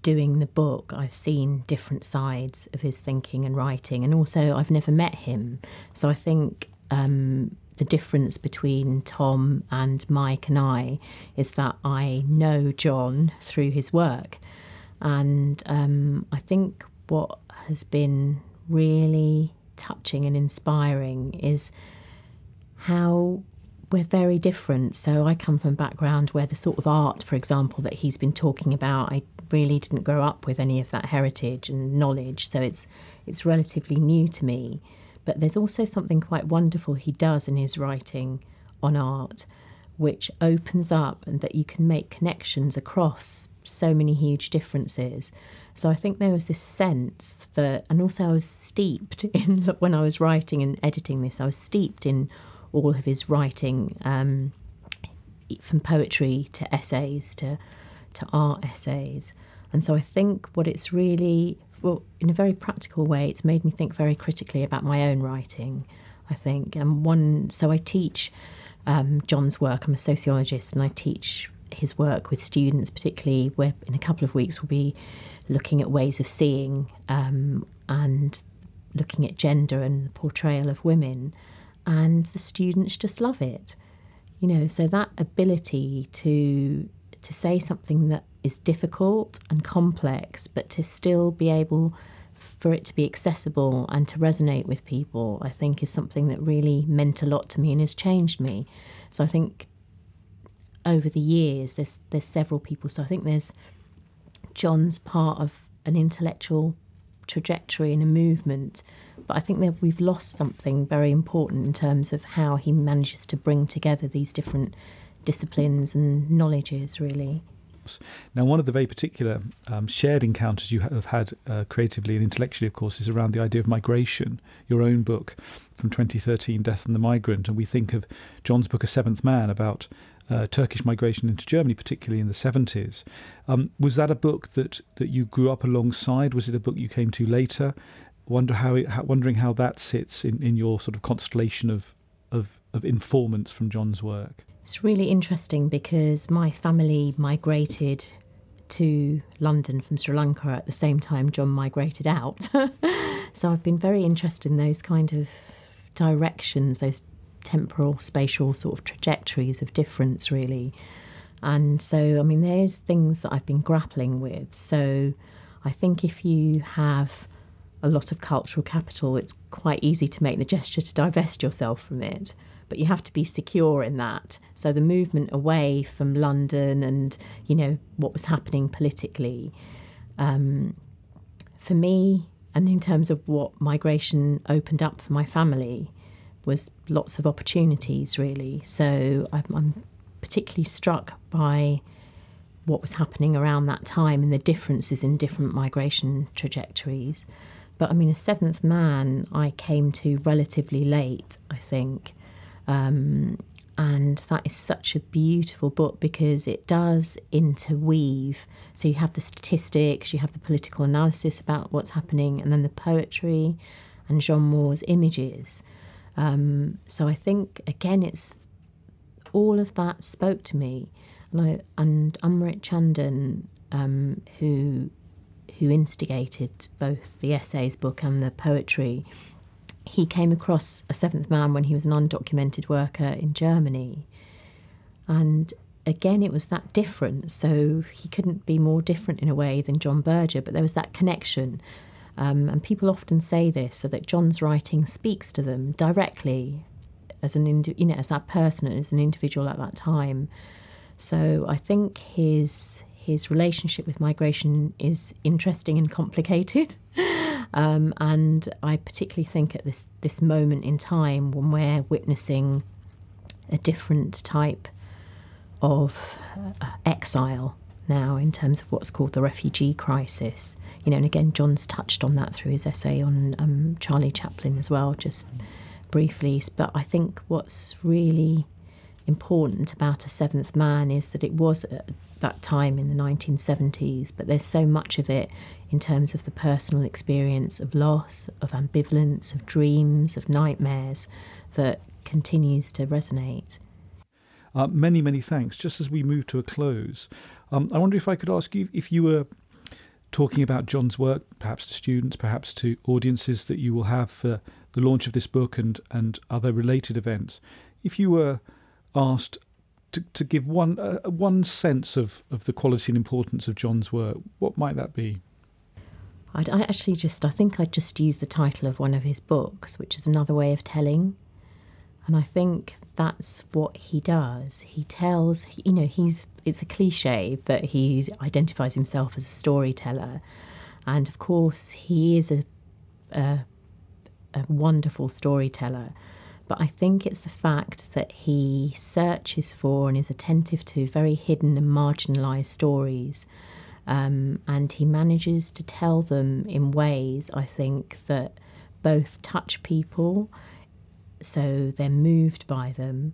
doing the book, I've seen different sides of his thinking and writing, and also I've never met him, so I think. Um, the difference between Tom and Mike and I is that I know John through his work. And um, I think what has been really touching and inspiring is how we're very different. So I come from a background where the sort of art, for example, that he's been talking about, I really didn't grow up with any of that heritage and knowledge. So it's it's relatively new to me. But there's also something quite wonderful he does in his writing on art, which opens up and that you can make connections across so many huge differences. So I think there was this sense that, and also I was steeped in when I was writing and editing this, I was steeped in all of his writing, um, from poetry to essays to to art essays. And so I think what it's really, well, in a very practical way, it's made me think very critically about my own writing. I think, and one, so I teach um, John's work. I'm a sociologist, and I teach his work with students, particularly where in a couple of weeks we'll be looking at ways of seeing um, and looking at gender and the portrayal of women and the students just love it. You know, so that ability to to say something that is difficult and complex, but to still be able for it to be accessible and to resonate with people, I think is something that really meant a lot to me and has changed me. So I think over the years there's there's several people. So I think there's John's part of an intellectual trajectory and a movement but I think that we've lost something very important in terms of how he manages to bring together these different disciplines and knowledges, really. Now, one of the very particular um, shared encounters you have had uh, creatively and intellectually, of course, is around the idea of migration. Your own book from 2013, Death and the Migrant, and we think of John's book, A Seventh Man, about uh, Turkish migration into Germany, particularly in the 70s. Um, was that a book that, that you grew up alongside? Was it a book you came to later? wonder how, it, how, wondering how that sits in, in your sort of constellation of, of of informants from John's work. It's really interesting because my family migrated to London from Sri Lanka at the same time John migrated out. so I've been very interested in those kind of directions, those temporal, spatial sort of trajectories of difference, really. And so, I mean, there's things that I've been grappling with. So I think if you have a lot of cultural capital, it's quite easy to make the gesture to divest yourself from it. But you have to be secure in that. So the movement away from London and, you know, what was happening politically, um, for me, and in terms of what migration opened up for my family, was lots of opportunities, really. So I'm, I'm particularly struck by what was happening around that time and the differences in different migration trajectories. But I mean, a seventh man I came to relatively late, I think. Um, and that is such a beautiful book because it does interweave. So you have the statistics, you have the political analysis about what's happening, and then the poetry and Jean Mohr's images. Um, so I think again, it's all of that spoke to me, and I, and Amarjit Chandan, um, who who instigated both the essays book and the poetry, he came across a seventh man when he was an undocumented worker in Germany. And again, it was that difference. So he couldn't be more different in a way than John Berger, but there was that connection. Um, and people often say this, so that John's writing speaks to them directly as an indi- you know as that person and as an individual at that time. So I think his his relationship with migration is interesting and complicated. Um, and I particularly think at this, this moment in time when we're witnessing a different type of uh, exile now in terms of what's called the refugee crisis. You know, and again, John's touched on that through his essay on um, Charlie Chaplin as well, just briefly. But I think what's really important about a seventh man is that it was at that time in the 1970s, but there's so much of it in terms of the personal experience of loss, of ambivalence, of dreams, of nightmares that continues to resonate. Uh, many, many thanks. Just as we move to a close, um, I wonder if I could ask you if you were talking about John's work, perhaps to students, perhaps to audiences that you will have for the launch of this book and, and other related events, if you were asked to, to give one uh, one sense of, of the quality and importance of John's work, what might that be? I'd, I actually just I think I'd just use the title of one of his books, which is another way of telling. And I think that's what he does. He tells, you know, he's, it's a cliche that he identifies himself as a storyteller. And of course, he is a, a, a wonderful storyteller. But I think it's the fact that he searches for and is attentive to very hidden and marginalised stories. Um, and he manages to tell them in ways, I think, that both touch people, so they're moved by them,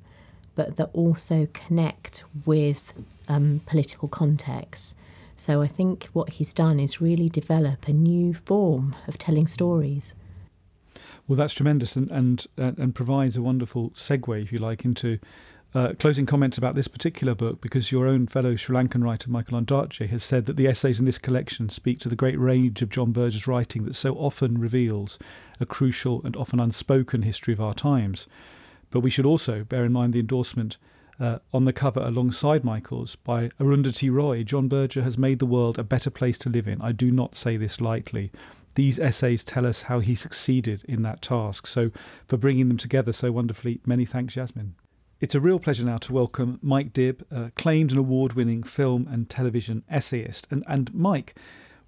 but that also connect with um, political context. So I think what he's done is really develop a new form of telling stories. Well, that's tremendous, and and and provides a wonderful segue, if you like, into uh, closing comments about this particular book, because your own fellow Sri Lankan writer Michael Ondaatje has said that the essays in this collection speak to the great range of John Berger's writing that so often reveals a crucial and often unspoken history of our times. But we should also bear in mind the endorsement uh, on the cover alongside Michael's by Arundhati Roy. John Berger has made the world a better place to live in. I do not say this lightly. These essays tell us how he succeeded in that task. So, for bringing them together so wonderfully, many thanks, Yasmin. It's a real pleasure now to welcome Mike Dibb, acclaimed and award winning film and television essayist. And, and Mike,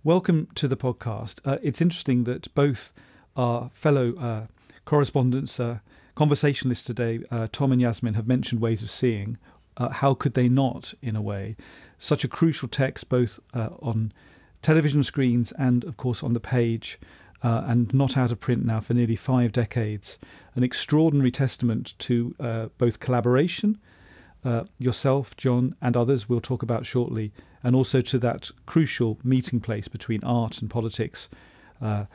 welcome to the podcast. Uh, it's interesting that both our fellow uh, correspondents, uh, conversationalists today, uh, Tom and Yasmin, have mentioned ways of seeing. Uh, how could they not, in a way? Such a crucial text, both uh, on television screens and, of course, on the page uh, and not out of print now for nearly five decades. An extraordinary testament to uh, both collaboration, uh, yourself, John, and others we'll talk about shortly, and also to that crucial meeting place between art and politics, uh,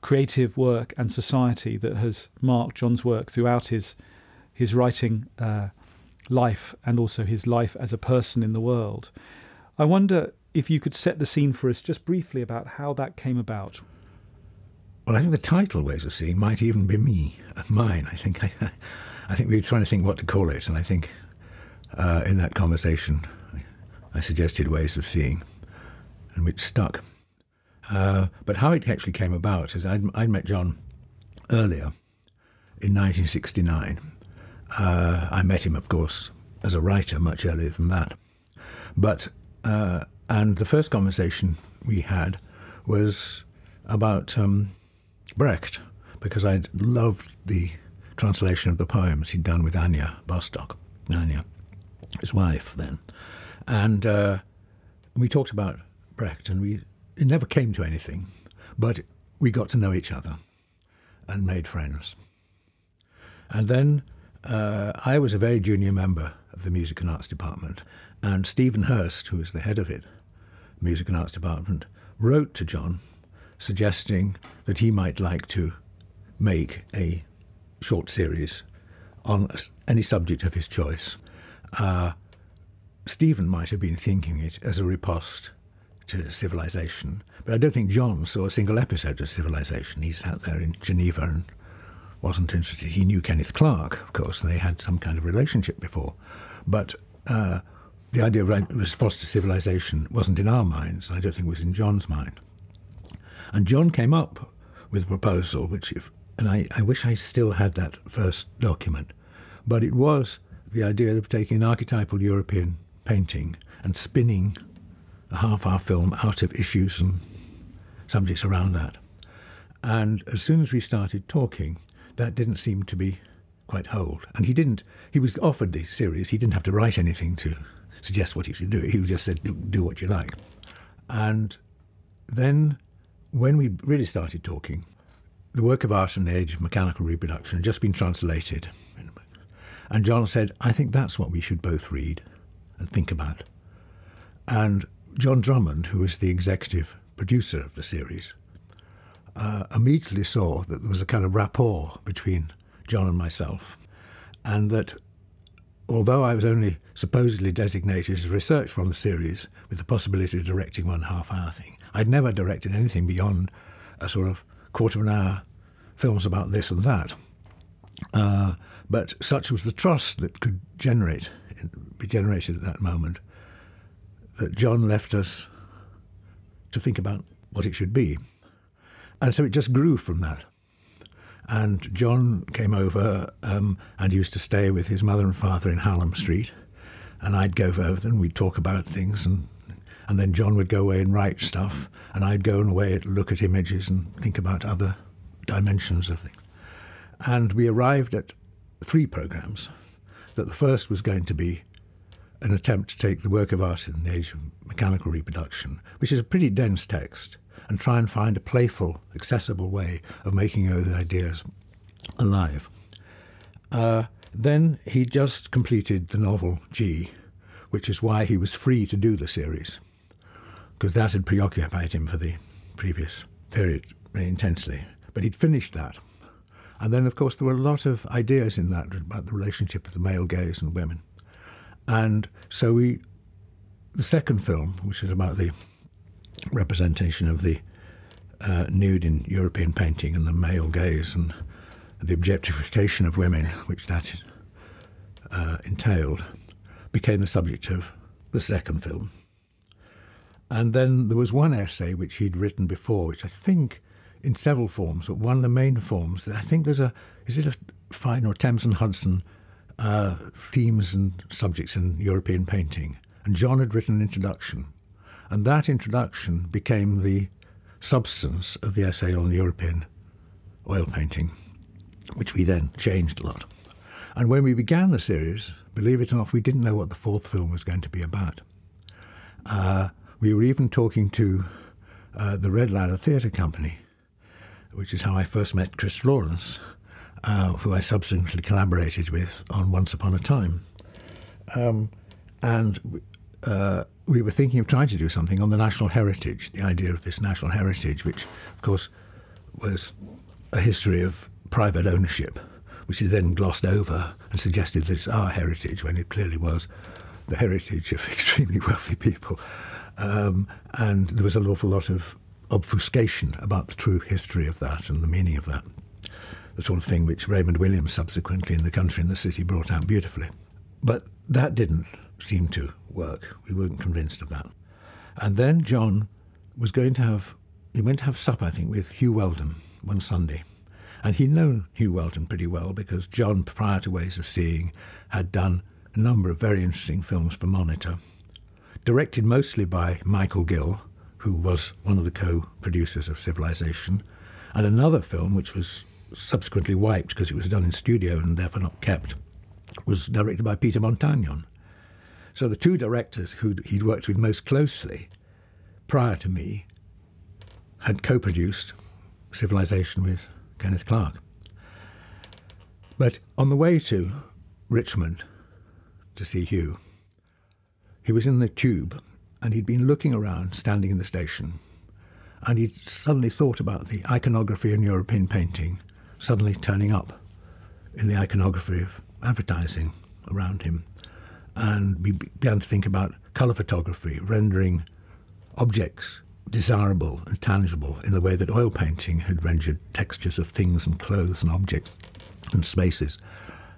creative work and society that has marked John's work throughout his his writing uh, life and also his life as a person in the world. I wonder if you could set the scene for us just briefly about how that came about. Well, I think the title "Ways of Seeing" might even be me, uh, mine. I think I, I think we were trying to think what to call it, and I think uh, in that conversation, I suggested "Ways of Seeing," and which stuck. Uh, but how it actually came about is I'd, I'd met John earlier in 1969. Uh, I met him, of course, as a writer much earlier than that. But uh, and the first conversation we had was about um, Brecht, because I'd loved the translation of the poems he'd done with Anya Bostock, Anya, his wife then. And uh, we talked about Brecht, and we it never came to anything, but we got to know each other and made friends. And then uh, I was a very junior member of the Music and Arts Department, and Stephen Hearst, who was the head of it, Music and Arts Department, wrote to John suggesting that he might like to make a short series on any subject of his choice. Uh, Stephen might have been thinking it as a riposte to civilization, but I don't think John saw a single episode of civilization. He sat there in Geneva and wasn't interested. He knew Kenneth Clark, of course, and they had some kind of relationship before. But uh, the idea of response to civilization wasn't in our minds. I don't think it was in John's mind. And John came up with a proposal, which, if, and I, I wish I still had that first document, but it was the idea of taking an archetypal European painting and spinning a half hour film out of issues and subjects around that. And as soon as we started talking, that didn't seem to be quite hold. And he didn't, he was offered the series, he didn't have to write anything to suggest what he should do. He just said, do what you like. And then when we really started talking, the work of art and the age of mechanical reproduction had just been translated. And John said, I think that's what we should both read and think about. And John Drummond, who was the executive producer of the series, uh, immediately saw that there was a kind of rapport between John and myself, and that although I was only supposedly designated as research from the series with the possibility of directing one half hour thing, I'd never directed anything beyond a sort of quarter of an hour films about this and that. Uh, but such was the trust that could generate, be generated at that moment, that John left us to think about what it should be. And so it just grew from that. And John came over um, and used to stay with his mother and father in Hallam Street. And I'd go over and we'd talk about things. And, and then John would go away and write stuff. And I'd go away and look at images and think about other dimensions of things. And we arrived at three programs. That the first was going to be an attempt to take the work of art in the age of mechanical reproduction, which is a pretty dense text, and try and find a playful, accessible way of making those ideas alive. Uh, then he just completed the novel G, which is why he was free to do the series, because that had preoccupied him for the previous period very intensely. But he'd finished that. And then, of course, there were a lot of ideas in that about the relationship of the male gaze and women. And so we, the second film, which is about the representation of the uh, nude in European painting and the male gaze and the objectification of women, which that uh, entailed, became the subject of the second film. And then there was one essay which he'd written before, which I think in several forms, but one of the main forms, I think there's a, is it a Phaidon or Thames and Hudson uh, themes and subjects in European painting. And John had written an introduction. And that introduction became the substance of the essay on European oil painting, which we then changed a lot. And when we began the series, believe it or not, we didn't know what the fourth film was going to be about. Uh, we were even talking to uh, the Red Ladder Theatre Company, which is how I first met Chris Rawlence, uh, who I subsequently collaborated with on Once Upon a Time. Um, and uh, we were thinking of trying to do something on the national heritage, the idea of this national heritage, which, of course, was a history of private ownership, which is then glossed over and suggested that it's our heritage when it clearly was the heritage of extremely wealthy people. Um, and there was an awful lot of obfuscation about the true history of that and the meaning of that the sort of thing which Raymond Williams subsequently in The Country and the City brought out beautifully. But that didn't seem to work. We weren't convinced of that. And then John was going to have, he went to have supper, I think, with Huw Wheldon one Sunday. And he'd known Huw Wheldon pretty well because John, prior to Ways of Seeing, had done a number of very interesting films for Monitor, directed mostly by Michael Gill, who was one of the co producers of Civilization, and another film which was subsequently wiped because it was done in studio and therefore not kept, was directed by Peter Montagnon. So the two directors who he'd worked with most closely prior to me had co produced Civilization with Kenneth Clark. But on the way to Richmond to see Huw, he was in the tube and he'd been looking around, standing in the station, and he'd suddenly thought about the iconography in European painting suddenly turning up in the iconography of advertising around him. And we began to think about colour photography, rendering objects desirable and tangible in the way that oil painting had rendered textures of things and clothes and objects and spaces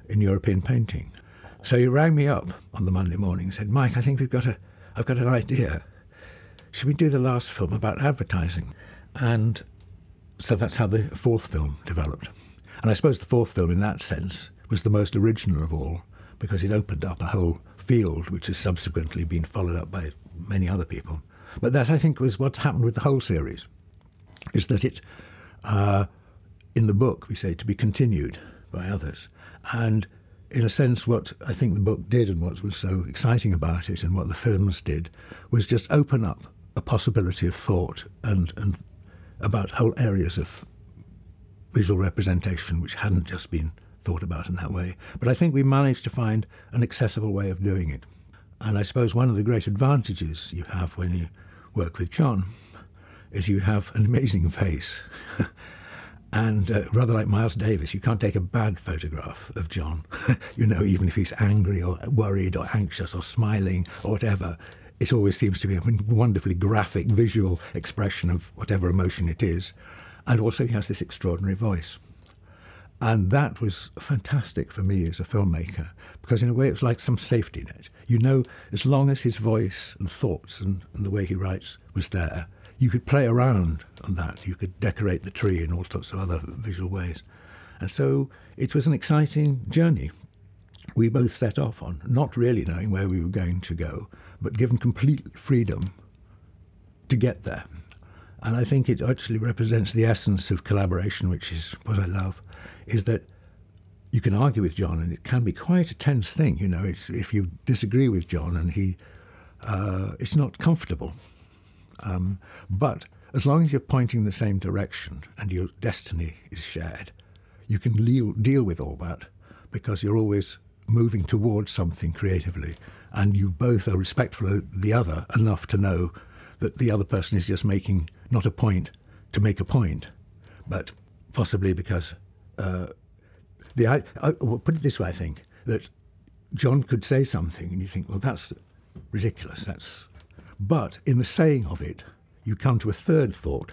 in European painting. So he rang me up on the Monday morning and said, Mike, I think we've got a, I've got an idea. Should we do the last film about advertising? And so that's how the fourth film developed. And I suppose the fourth film, in that sense, was the most original of all because it opened up a whole field which has subsequently been followed up by many other people. But that, I think, was what happened with the whole series, is that it, uh, in the book, we say to be continued by others. And in a sense, what I think the book did and what was so exciting about it and what the films did was just open up a possibility of thought and, and about whole areas of visual representation which hadn't just been thought about in that way. But I think we managed to find an accessible way of doing it. And I suppose one of the great advantages you have when you work with John is you have an amazing face. And uh, rather like Miles Davis, you can't take a bad photograph of John. you know, even if he's angry or worried or anxious or smiling or whatever, it always seems to be a wonderfully graphic visual expression of whatever emotion it is. And also, he has this extraordinary voice. And that was fantastic for me as a filmmaker because, in a way, it was like some safety net. You know, as long as his voice and thoughts and, and the way he writes was there, you could play around on that. You could decorate the tree in all sorts of other visual ways. And so it was an exciting journey. We both set off on, not really knowing where we were going to go, but given complete freedom to get there. And I think it actually represents the essence of collaboration, which is what I love, is that you can argue with John, and it can be quite a tense thing. You know, it's, if you disagree with John, and he, uh, it's not comfortable. Um, but as long as you're pointing the same direction and your destiny is shared, you can deal, deal with all that because you're always moving towards something creatively, and you both are respectful of the other enough to know that the other person is just making not a point to make a point, but possibly because uh, the I, I will put it this way: I think that John could say something, and you think, well, that's ridiculous. That's, but in the saying of it, you come to a third thought,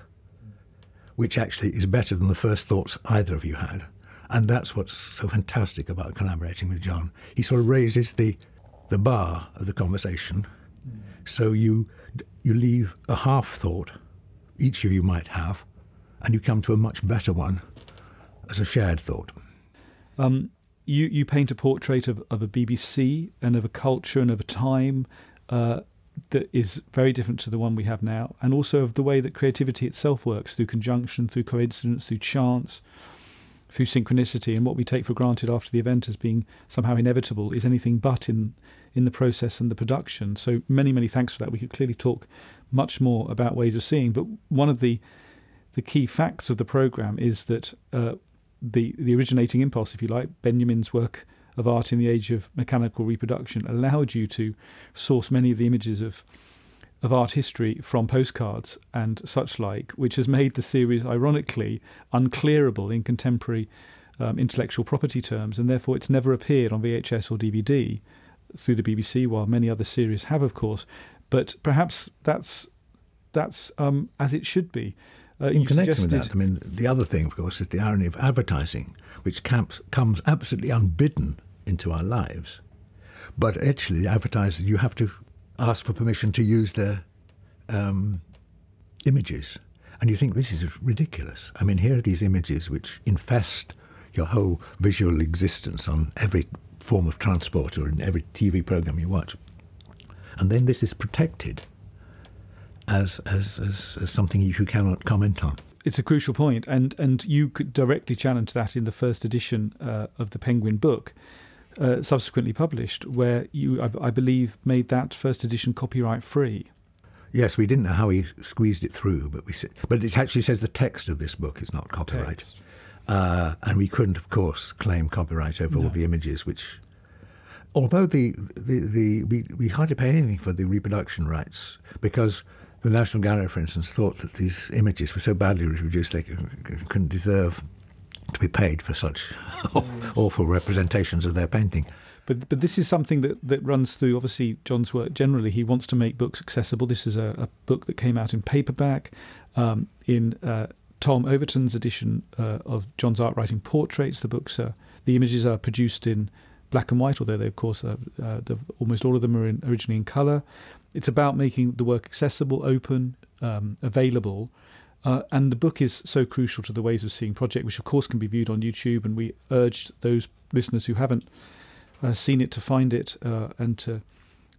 which actually is better than the first thoughts either of you had. And that's what's so fantastic about collaborating with John. He sort of raises the, the bar of the conversation. So you, you leave a half thought, each of you might have, and you come to a much better one as a shared thought. Um, you, you paint a portrait of, of a BBC and of a culture and of a time uh, that is very different to the one we have now, and also of the way that creativity itself works through conjunction, through coincidence, through chance, through synchronicity, and what we take for granted after the event as being somehow inevitable is anything but in in the process and the production. So many, many thanks for that. We could clearly talk much more about ways of seeing, but one of the the key facts of the program is that uh, the the originating impulse, if you like, Benjamin's work of art in the age of mechanical reproduction, allowed you to source many of the images of of art history from postcards and such like, which has made the series ironically unclearable in contemporary um, intellectual property terms, and therefore it's never appeared on VHS or DVD through the BBC, while many other series have, of course. But perhaps that's that's um, as it should be. Uh, In connection with that, I mean, the other thing, of course, is the irony of advertising, which camps, comes absolutely unbidden into our lives. But actually, advertisers, you have to ask for permission to use their um, images. And you think this is ridiculous. I mean, here are these images which infest your whole visual existence on every form of transport or in every TV program you watch. And then this is protected as, as, as, as something you cannot comment on. It's a crucial point, and, and you could directly challenge that in the first edition uh, of the Penguin book, uh, subsequently published, where you, I, I, believe, made that first edition copyright free. Yes, we didn't know how he squeezed it through, but we but it actually says the text of this book is not copyright, uh, and we couldn't, of course, claim copyright over no. all the images, which although the, the, the we, we hardly pay anything for the reproduction rights because the National Gallery, for instance, thought that these images were so badly reproduced they couldn't deserve to be paid for such awful representations of their painting. But but this is something that, that runs through obviously John's work. Generally, he wants to make books accessible. This is a, a book that came out in paperback, um, in uh, Tom Overton's edition uh, of John's art writing portraits. The books are the images are produced in black and white, although they of course are, uh, almost all of them are in, originally in colour. It's about making the work accessible, open, um, available. Uh, and the book is so crucial to the Ways of Seeing project, which of course can be viewed on YouTube. And we urged those listeners who haven't uh, seen it to find it uh, and to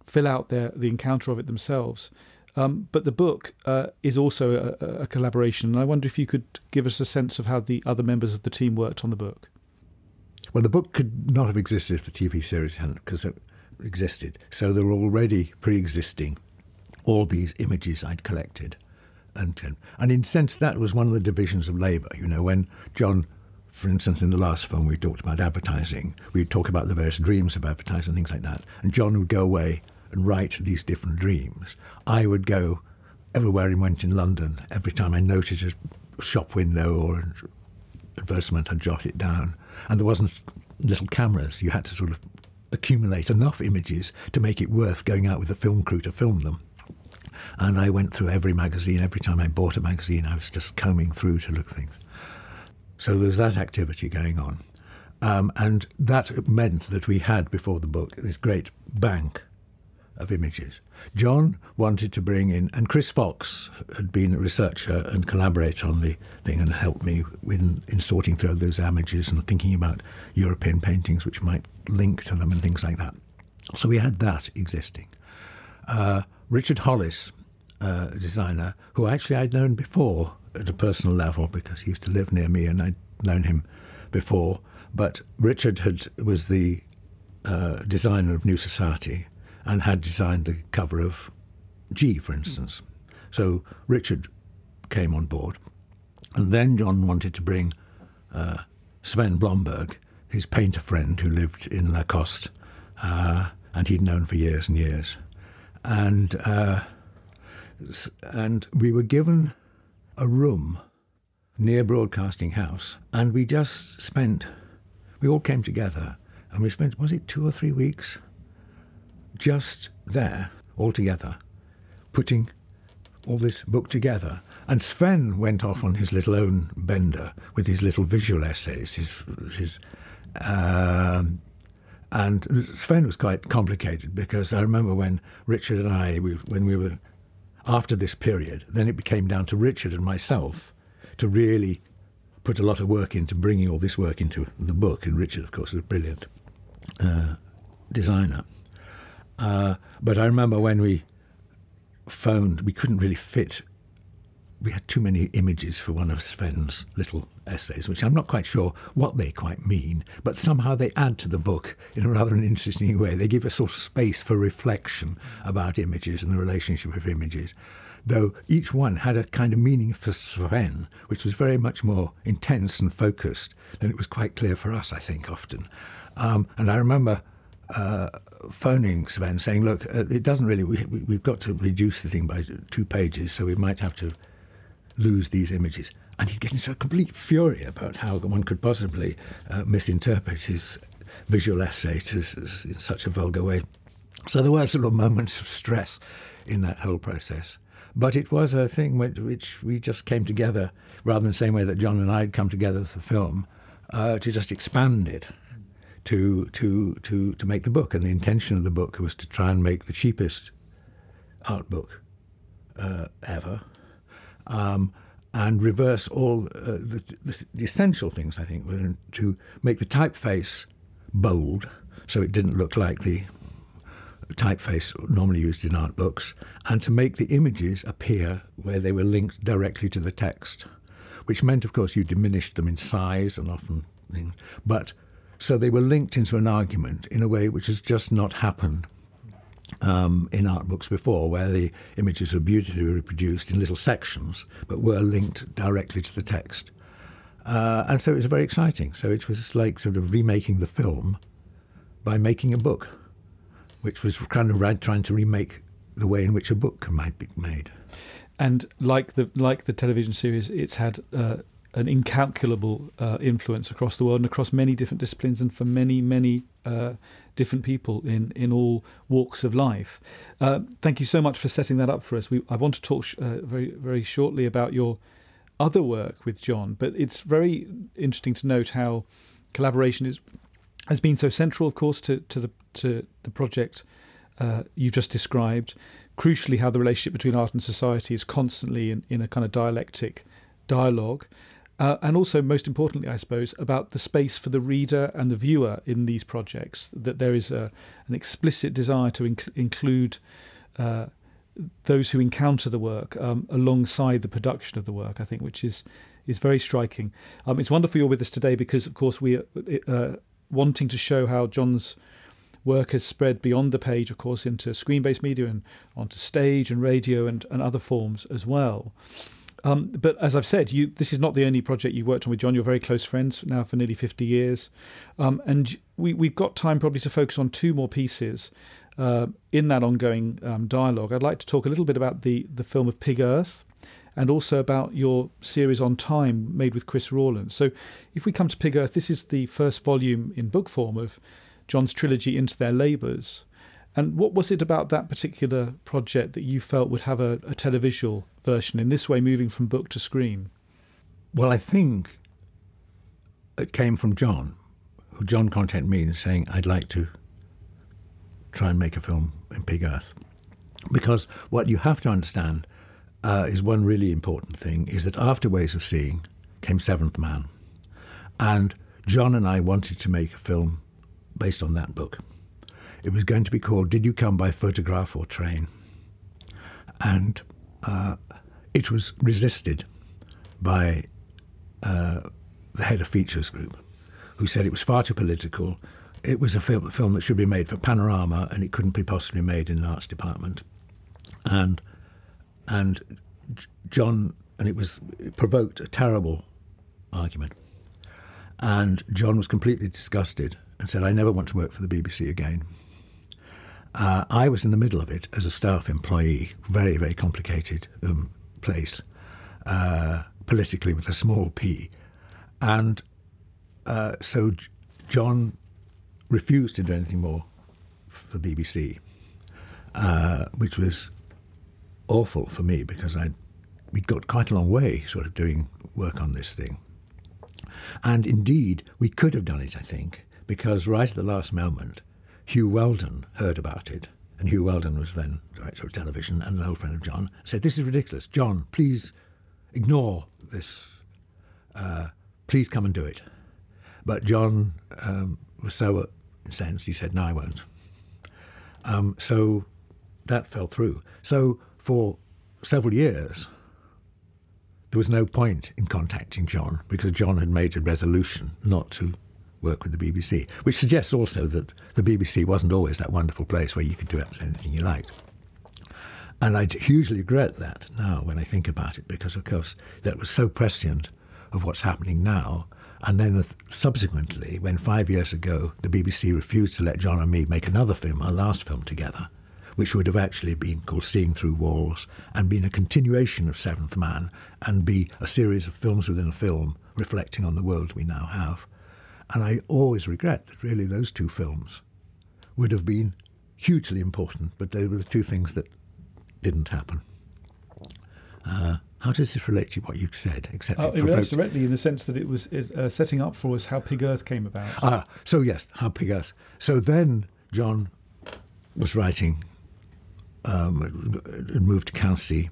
fill out their the encounter of it themselves. Um, but the book uh, is also a, a, collaboration, and I wonder if you could give us a sense of how the other members of the team worked on the book. Well, the book could not have existed if the TV series hadn't, because it existed. So there were already pre-existing all these images I'd collected. And, um, and in a sense, that was one of the divisions of labour. You know, when John, for instance, in the last film, we talked about advertising, we'd talk about the various dreams of advertising, and things like that. And John would go away and write these different dreams. I would go everywhere he went in London. Every time I noticed a shop window or an advertisement, I'd jot it down. And there wasn't little cameras. You had to sort of accumulate enough images to make it worth going out with a film crew to film them. And I went through every magazine. Every time I bought a magazine, I was just combing through to look things. So there's that activity going on. Um, and that meant that we had before the book this great bank of images. John wanted to bring in, and Chris Fox had been a researcher and collaborator on the thing and helped me in, in sorting through those images and thinking about European paintings which might link to them and things like that. So we had that existing. Uh, Richard Hollis, uh, designer who actually I'd known before at a personal level because he used to live near me and I'd known him before. But Richard had was the uh, designer of New Society and had designed the cover of G, for instance. So Richard came on board. And then John wanted to bring uh, Sven Blomberg, his painter friend who lived in Lacoste, uh, and he'd known for years and years. And, uh, and we were given a room near Broadcasting House, and we just spent, we all came together, and we spent, was it two or three weeks? Just there, all together, putting all this book together. And Sven went off on his little own bender with his little visual essays. His, his, um, and Sven was quite complicated because I remember when Richard and I, we, when we were after this period, then it became down to Richard and myself to really put a lot of work into bringing all this work into the book. And Richard, of course, was a brilliant uh, designer. Uh, but I remember when we phoned, we couldn't really fit. We had too many images for one of Sven's little essays, which I'm not quite sure what they quite mean, but somehow they add to the book in a rather an interesting way. They give a sort of space for reflection about images and the relationship of images. Though each one had a kind of meaning for Sven, which was very much more intense and focused than it was quite clear for us, I think, often. Um, and I remember uh, phoning Sven saying, "Look, uh, it doesn't really. We, we, we've got to reduce the thing by two pages, so we might have to lose these images." And he'd get into a complete fury about how one could possibly uh, misinterpret his visual essay to, in such a vulgar way. So there were sort of moments of stress in that whole process. But it was a thing which we just came together, rather than the same way that John and I had come together for film, uh, to just expand it to to to to make the book, and the intention of the book was to try and make the cheapest art book uh, ever, um, and reverse all uh, the, the, the, essential things. I think were to make the typeface bold, so it didn't look like the typeface normally used in art books, and to make the images appear where they were linked directly to the text, which meant, of course, you diminished them in size and often, but so they were linked into an argument in a way which has just not happened um, in art books before, where the images were beautifully reproduced in little sections but were linked directly to the text. Uh, and so it was very exciting. So it was like sort of remaking the film by making a book, which was kind of trying to remake the way in which a book might be made. And like the like the television series, it's had uh, an incalculable uh, influence across the world and across many different disciplines and for many, many uh, different people in, in all walks of life. Uh, thank you so much for setting that up for us. We, I want to talk sh- uh, very, very shortly about your other work with John, but it's very interesting to note how collaboration is has been so central, of course, to, to the to the project uh, you just described. Crucially, how the relationship between art and society is constantly in, in a kind of dialectic dialogue. Uh, and also, most importantly, I suppose, about the space for the reader and the viewer in these projects, that there is a, an explicit desire to inc- include uh, those who encounter the work um, alongside the production of the work, I think, which is, is very striking. Um, it's wonderful you're with us today because, of course, we are uh, wanting to show how John's work has spread beyond the page, of course, into screen based media and onto stage and radio and, and other forms as well. Um, but as I've said, you this is not the only project you've worked on with John. You're very close friends now for nearly 50 years. Um, and we, we've got time probably to focus on two more pieces uh, in that ongoing um, dialogue. I'd like to talk a little bit about the, the film of Pig Earth and also about your series on time made with Chris Rawlence. So if we come to Pig Earth, this is the first volume in book form of John's trilogy Into Their Labours. And what was it about that particular project that you felt would have a, a televisual version in this way, moving from book to screen? Well, I think it came from John, who John contacted me and saying, I'd like to try and make a film in Pig Earth. Because what you have to understand uh, is one really important thing is that after Ways of Seeing came Seventh Man. And John and I wanted to make a film based on that book. It was going to be called Did You Come by Photograph or Train? And uh, it was resisted by uh, the head of Features Group, who said it was far too political. It was a film, film that should be made for Panorama and it couldn't be possibly made in the arts department. And, and John, and it was it provoked a terrible argument. And John was completely disgusted and said, I never want to work for the BBC again. Uh, I was in the middle of it as a staff employee, very, very complicated um, place, uh, politically with a small p. And uh, so J- John refused to do anything more for the BBC, uh, which was awful for me because I we'd got quite a long way sort of doing work on this thing. And indeed, we could have done it, I think, because right at the last moment, Huw Wheldon heard about it. And Huw Wheldon was then director of television and an old friend of John, said, This is ridiculous. John, please ignore this. Uh, please come and do it. But John um, was so incensed, he said, No, I won't. Um, so that fell through. So for several years, there was no point in contacting John because John had made a resolution not to work with the BBC, which suggests also that the BBC wasn't always that wonderful place where you could do absolutely anything you liked. And I hugely regret that now when I think about it, because of course that was so prescient of what's happening now. And then uh, subsequently, when five years ago the BBC refused to let John and me make another film, our last film together, which would have actually been called Seeing Through Walls and been a continuation of Seventh Man and be a series of films within a film reflecting on the world we now have. And I always regret that really those two films would have been hugely important, but they were the two things that didn't happen. Uh, how does this relate to what you said? Except uh, it, it relates directly in the sense that it was uh, setting up for us how Pig Earth came about. Ah, so yes, how Pig Earth. So then John was writing, um, had moved to Quincy.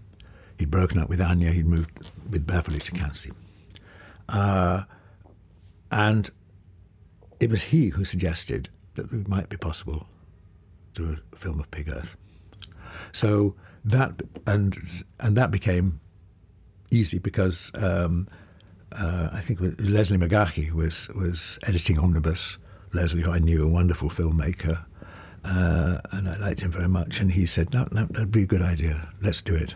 He'd broken up with Anya. He'd moved with Beverly to Quincy. Uh, and it was he who suggested that it might be possible to do a film of Pig Earth. So that and and that became easy because um, uh, I think Leslie Megahey was was editing Omnibus. Leslie, who I knew, a wonderful filmmaker, uh, and I liked him very much. And he said, "No, no, that'd be a good idea. Let's do it."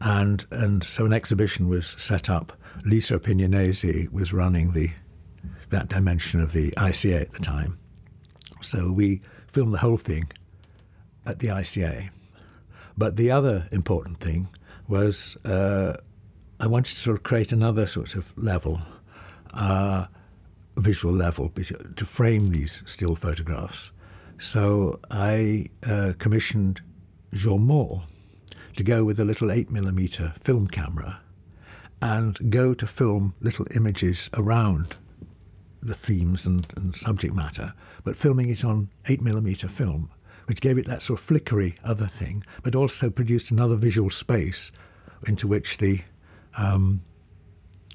And and so an exhibition was set up. Lisa Appignanesi was running the that dimension of the ICA at the time. So we filmed the whole thing at the ICA. But the other important thing was uh, I wanted to sort of create another sort of level, uh, visual level, to frame these still photographs. So I uh, commissioned Jean Mohr to go with a little 8mm film camera and go to film little images around the themes and, and subject matter, but filming it on 8mm film, which gave it that sort of flickery other thing, but also produced another visual space into which the um,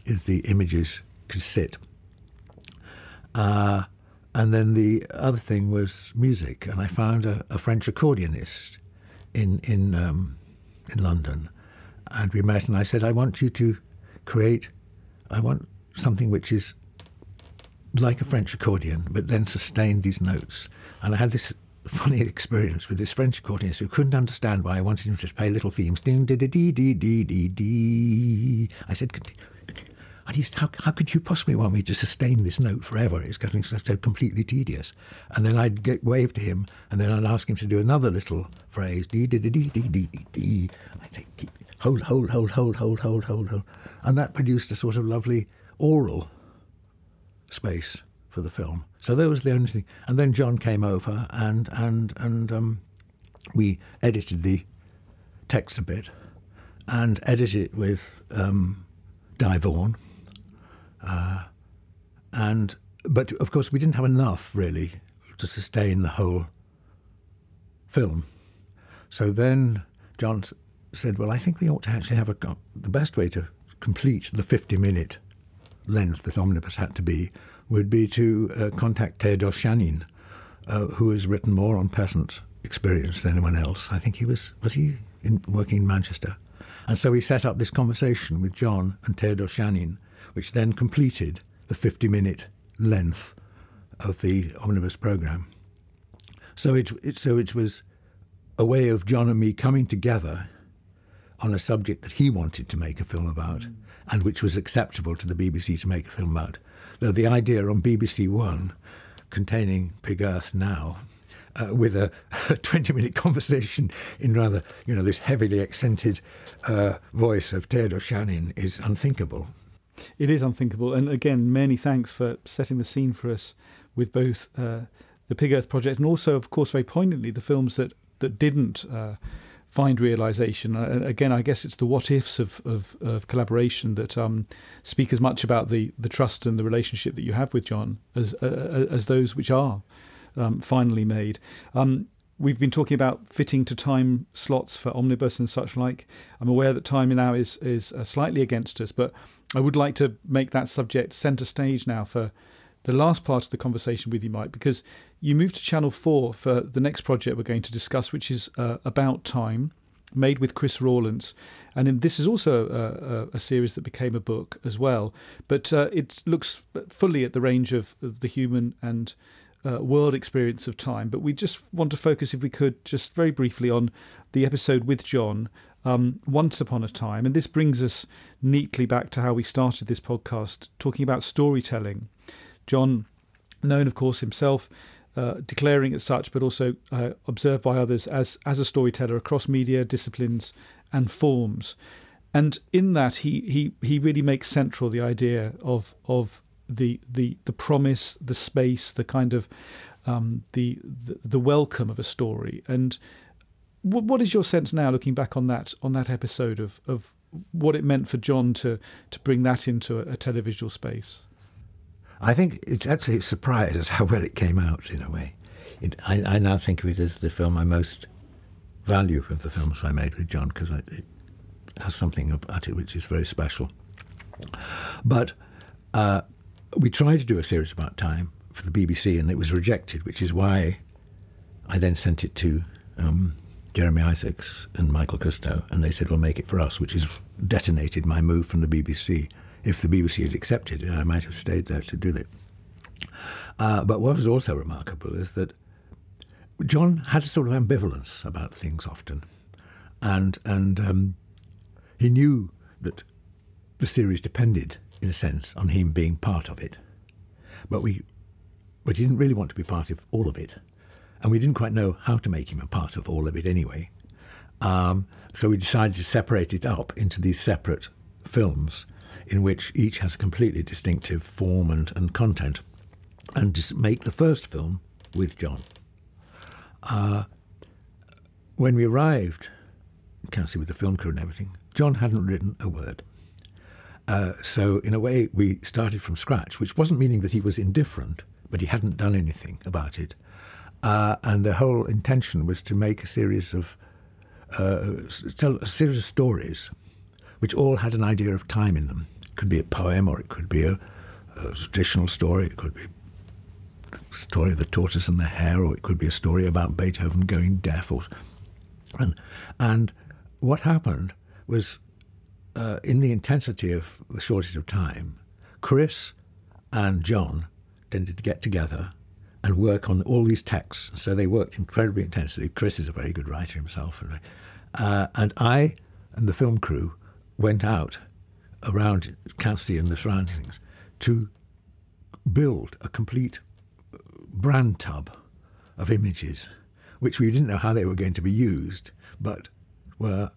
is the images could sit. Uh, and then the other thing was music, and I found a, a French accordionist in in um, in London, and we met, and I said, I want you to create, I want something which is like a French accordion, but then sustained these notes. And I had this funny experience with this French accordionist who couldn't understand why I wanted him to play little themes. Ding, dee, dee, dee, dee, dee, dee, dee. I said, how, how could you possibly want me to sustain this note forever? It's getting so, so completely tedious. And then I'd get, wave to him, and then I'd ask him to do another little phrase. Dee, dee, dee, dee, dee, dee, dee. I'd say, hold, hold, hold, hold, hold, hold, hold, hold. And that produced a sort of lovely oral space for the film. So that was the only thing. And then John came over and and and um, we edited the text a bit and edited it with um, Dai Vaughan. Uh, and but of course we didn't have enough really to sustain the whole film. So then John said, Well, I think we ought to actually have a. The best way to complete the 50 minute length that Omnibus had to be would be to uh, contact Theodor Shanin, uh, who has written more on peasant experience than anyone else. I think he was, was he in, working in Manchester? And so we set up this conversation with John and Theodor Shanin, which then completed the 50 minute length of the omnibus program. So it, it, so it was a way of John and me coming together on a subject that he wanted to make a film about mm. and which was acceptable to the BBC to make a film about. Though the idea on BBC One containing Pig Earth now uh, with a, 20 minute conversation in rather, you know, this heavily accented uh, voice of Theodor Shanin is unthinkable. It is unthinkable. And again, many thanks for setting the scene for us with both uh, the Pig Earth project and also, of course, very poignantly, the films that, that didn't uh, find realization. Uh, again, I guess it's the what ifs of, of, of collaboration that um, speak as much about the, the trust and the relationship that you have with John as, uh, uh as those which are um, finally made. Um, we've been talking about fitting to time slots for omnibus and such like. I'm aware that time now is is uh, slightly against us, but I would like to make that subject centre stage now for the last part of the conversation with you, Mike, because you moved to Channel 4 for the next project we're going to discuss, which is uh, About Time, made with Chris Rawlence. And in, this is also a, a, a, series that became a book as well, but uh, it looks fully at the range of, of the human and uh, world experience of time. But we just want to focus, if we could, just very briefly on the episode with John, um, Once Upon a Time. And this brings us neatly back to how we started this podcast, talking about storytelling. John, known, of course, himself. Uh, declaring as such, but also uh, observed by others as as a storyteller across media disciplines and forms. And in that, he he he really makes central the idea of of the the the promise, the space, the kind of um, the, the, the welcome of a story. And what, what is your sense now, looking back on that on that episode of of what it meant for John to to bring that into a, a televisual space? I think it's actually a surprise as how well it came out in a way. It, I, I, now think of it as the film I most value of the films I made with John because it has something about it which is very special. But uh, we tried to do a series about time for the BBC and it was rejected, which is why I then sent it to um, Jeremy Isaacs and Michael Kustow, and they said, "We'll make it for us," which has detonated my move from the BBC. If the BBC had accepted it, I might have stayed there to do it. Uh, but what was also remarkable is that John had a sort of ambivalence about things often, and and um, he knew that the series depended in a sense, on him being part of it. But we, but he didn't really want to be part of all of it, and we didn't quite know how to make him a part of all of it anyway. Um, so we decided to separate it up into these separate films, in which each has a completely distinctive form and, and content, and just make the first film with John. Uh, when we arrived in Quincy with the film crew and everything, John hadn't written a word. Uh, so, in a way, we started from scratch, which wasn't meaning that he was indifferent, but he hadn't done anything about it. Uh, and the whole intention was to make a series of uh, tell a series of stories, which all had an idea of time in them. It could be a poem, or it could be a, a traditional story. It could be the story of the tortoise and the hare, or it could be a story about Beethoven going deaf. Or, and and what happened was uh, in the intensity of the shortage of time, Chris and John tended to get together and work on all these texts. So they worked incredibly intensely. Chris is a very good writer himself. And, uh, and I and the film crew went out around Quincy and the surroundings to build a complete uh, brand tub of images, which we didn't know how they were going to be used, but were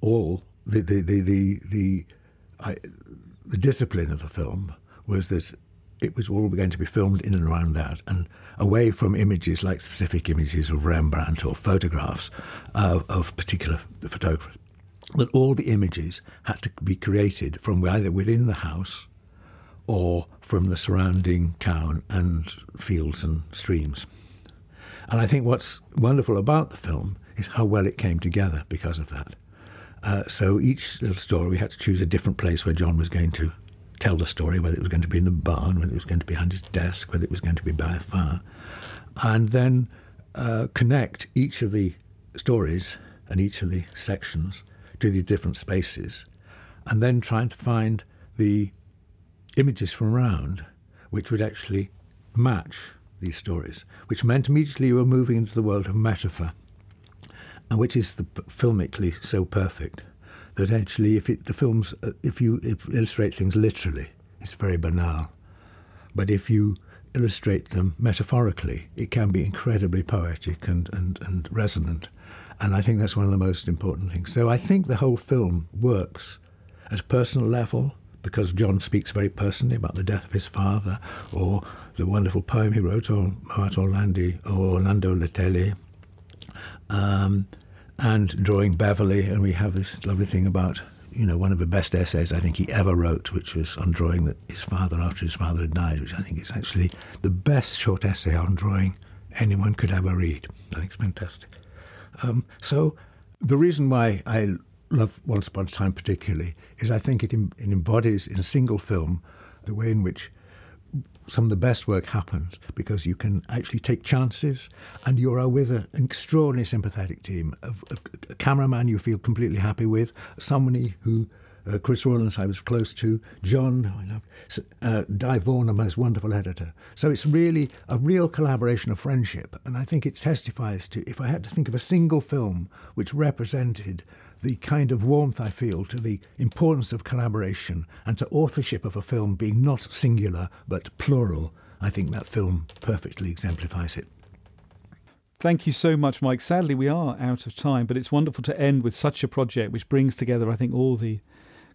all the the the the the, I, the discipline of the film was that it was all going to be filmed in and around that and away from images like specific images of Rembrandt or photographs of, of particular photographers. That all the images had to be created from either within the house or from the surrounding town and fields and streams. And I think what's wonderful about the film is how well it came together because of that. Uh, so each little story, we had to choose a different place where John was going to tell the story, whether it was going to be in the barn, whether it was going to be behind his desk, whether it was going to be by a fire, and then uh, connect each of the stories and each of the sections to these different spaces, and then trying to find the images from around which would actually match these stories, which meant immediately you were moving into the world of metaphor, and which is the, filmically so perfect that actually, if it, the films, if you if illustrate things literally, it's very banal, but if you illustrate them metaphorically, it can be incredibly poetic and, and, and resonant. And I think that's one of the most important things. So I think the whole film works at a personal level because John speaks very personally about the death of his father or the wonderful poem he wrote on Moat Orlandi or Orlando Letelier. Um, and drawing Beverly, and we have this lovely thing about you know one of the best essays I think he ever wrote, which was on drawing that his father after his father had died, which I think is actually the best short essay on drawing anyone could ever read. I think it's fantastic. Um, so the reason why I love Once Upon a Time particularly is I think it, it embodies in a single film the way in which some of the best work happens because you can actually take chances and you are with an extraordinarily sympathetic team of, of a cameraman you feel completely happy with somebody who uh, Chris Rawlence I was close to, John, I love, uh, Dai Vaughan, a most wonderful editor. So it's really a real collaboration of friendship, and I think it testifies to, if I had to think of a single film which represented the kind of warmth I feel to the importance of collaboration and to authorship of a film being not singular but plural, I think that film perfectly exemplifies it. Thank you so much, Mike. Sadly, we are out of time, but it's wonderful to end with such a project which brings together, I think, all the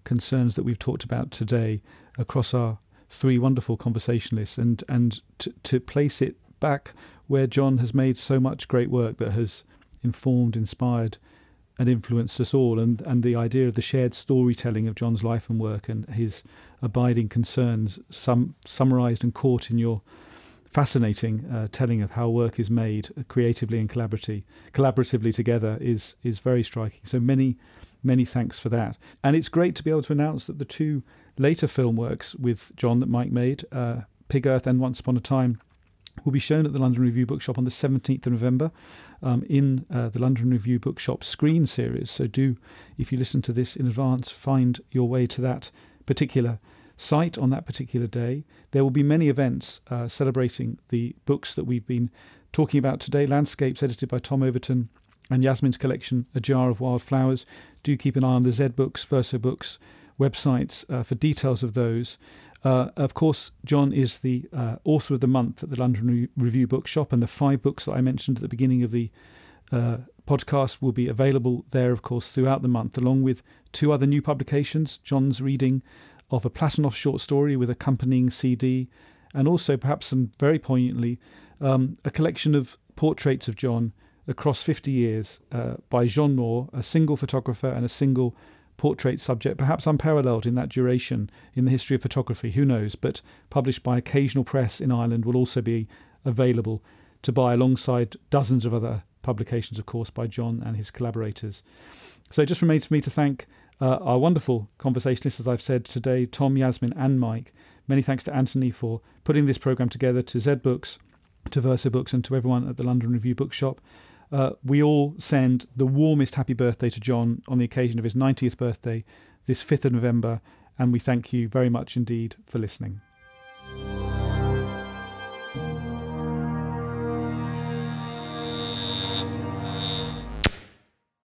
concerns that we've talked about today across our three wonderful conversationalists and, and to, to place it back where John has made so much great work that has informed, inspired, and influenced us all. And, and the idea of the shared storytelling of John's life and work and his abiding concerns, some summarized and caught in your fascinating uh, telling of how work is made creatively and collaboratively, collaboratively together, is is very striking. So many, many thanks for that. And it's great to be able to announce that the two later film works with John that Mike made, uh, Pig Earth and Once Upon a Time, will be shown at the London Review Bookshop on the 17th of November um, in uh, the London Review Bookshop screen series. So do, if you listen to this in advance, find your way to that particular site on that particular day. There will be many events uh, celebrating the books that we've been talking about today Landscapes, edited by Tom Overton, and Yasmin's collection, A Jar of Wild Flowers. Do keep an eye on the Zed Books, Verso Books websites uh, for details of those. Uh, of course, John is the uh, author of the month at the London Re- Review Bookshop, and the five books that I mentioned at the beginning of the uh, podcast will be available there, of course, throughout the month, along with two other new publications John's reading of a Platonov short story with accompanying CD, and also, perhaps some very poignantly, um, a collection of portraits of John across 50 years uh, by Jean Mohr, a single photographer and a single portrait subject, perhaps unparalleled in that duration in the history of photography, who knows, but published by Occasional Press in Ireland will also be available to buy alongside dozens of other publications, of course, by John and his collaborators. So it just remains for me to thank uh, our wonderful conversationalists, as I've said today, Tom, Yasmin, and Mike. Many thanks to Anthony for putting this programme together, to Zed Books, to Verso Books, and to everyone at the London Review Bookshop. Uh, we all send the warmest happy birthday to John on the occasion of his 90th birthday this 5th of November, and we thank you very much indeed for listening.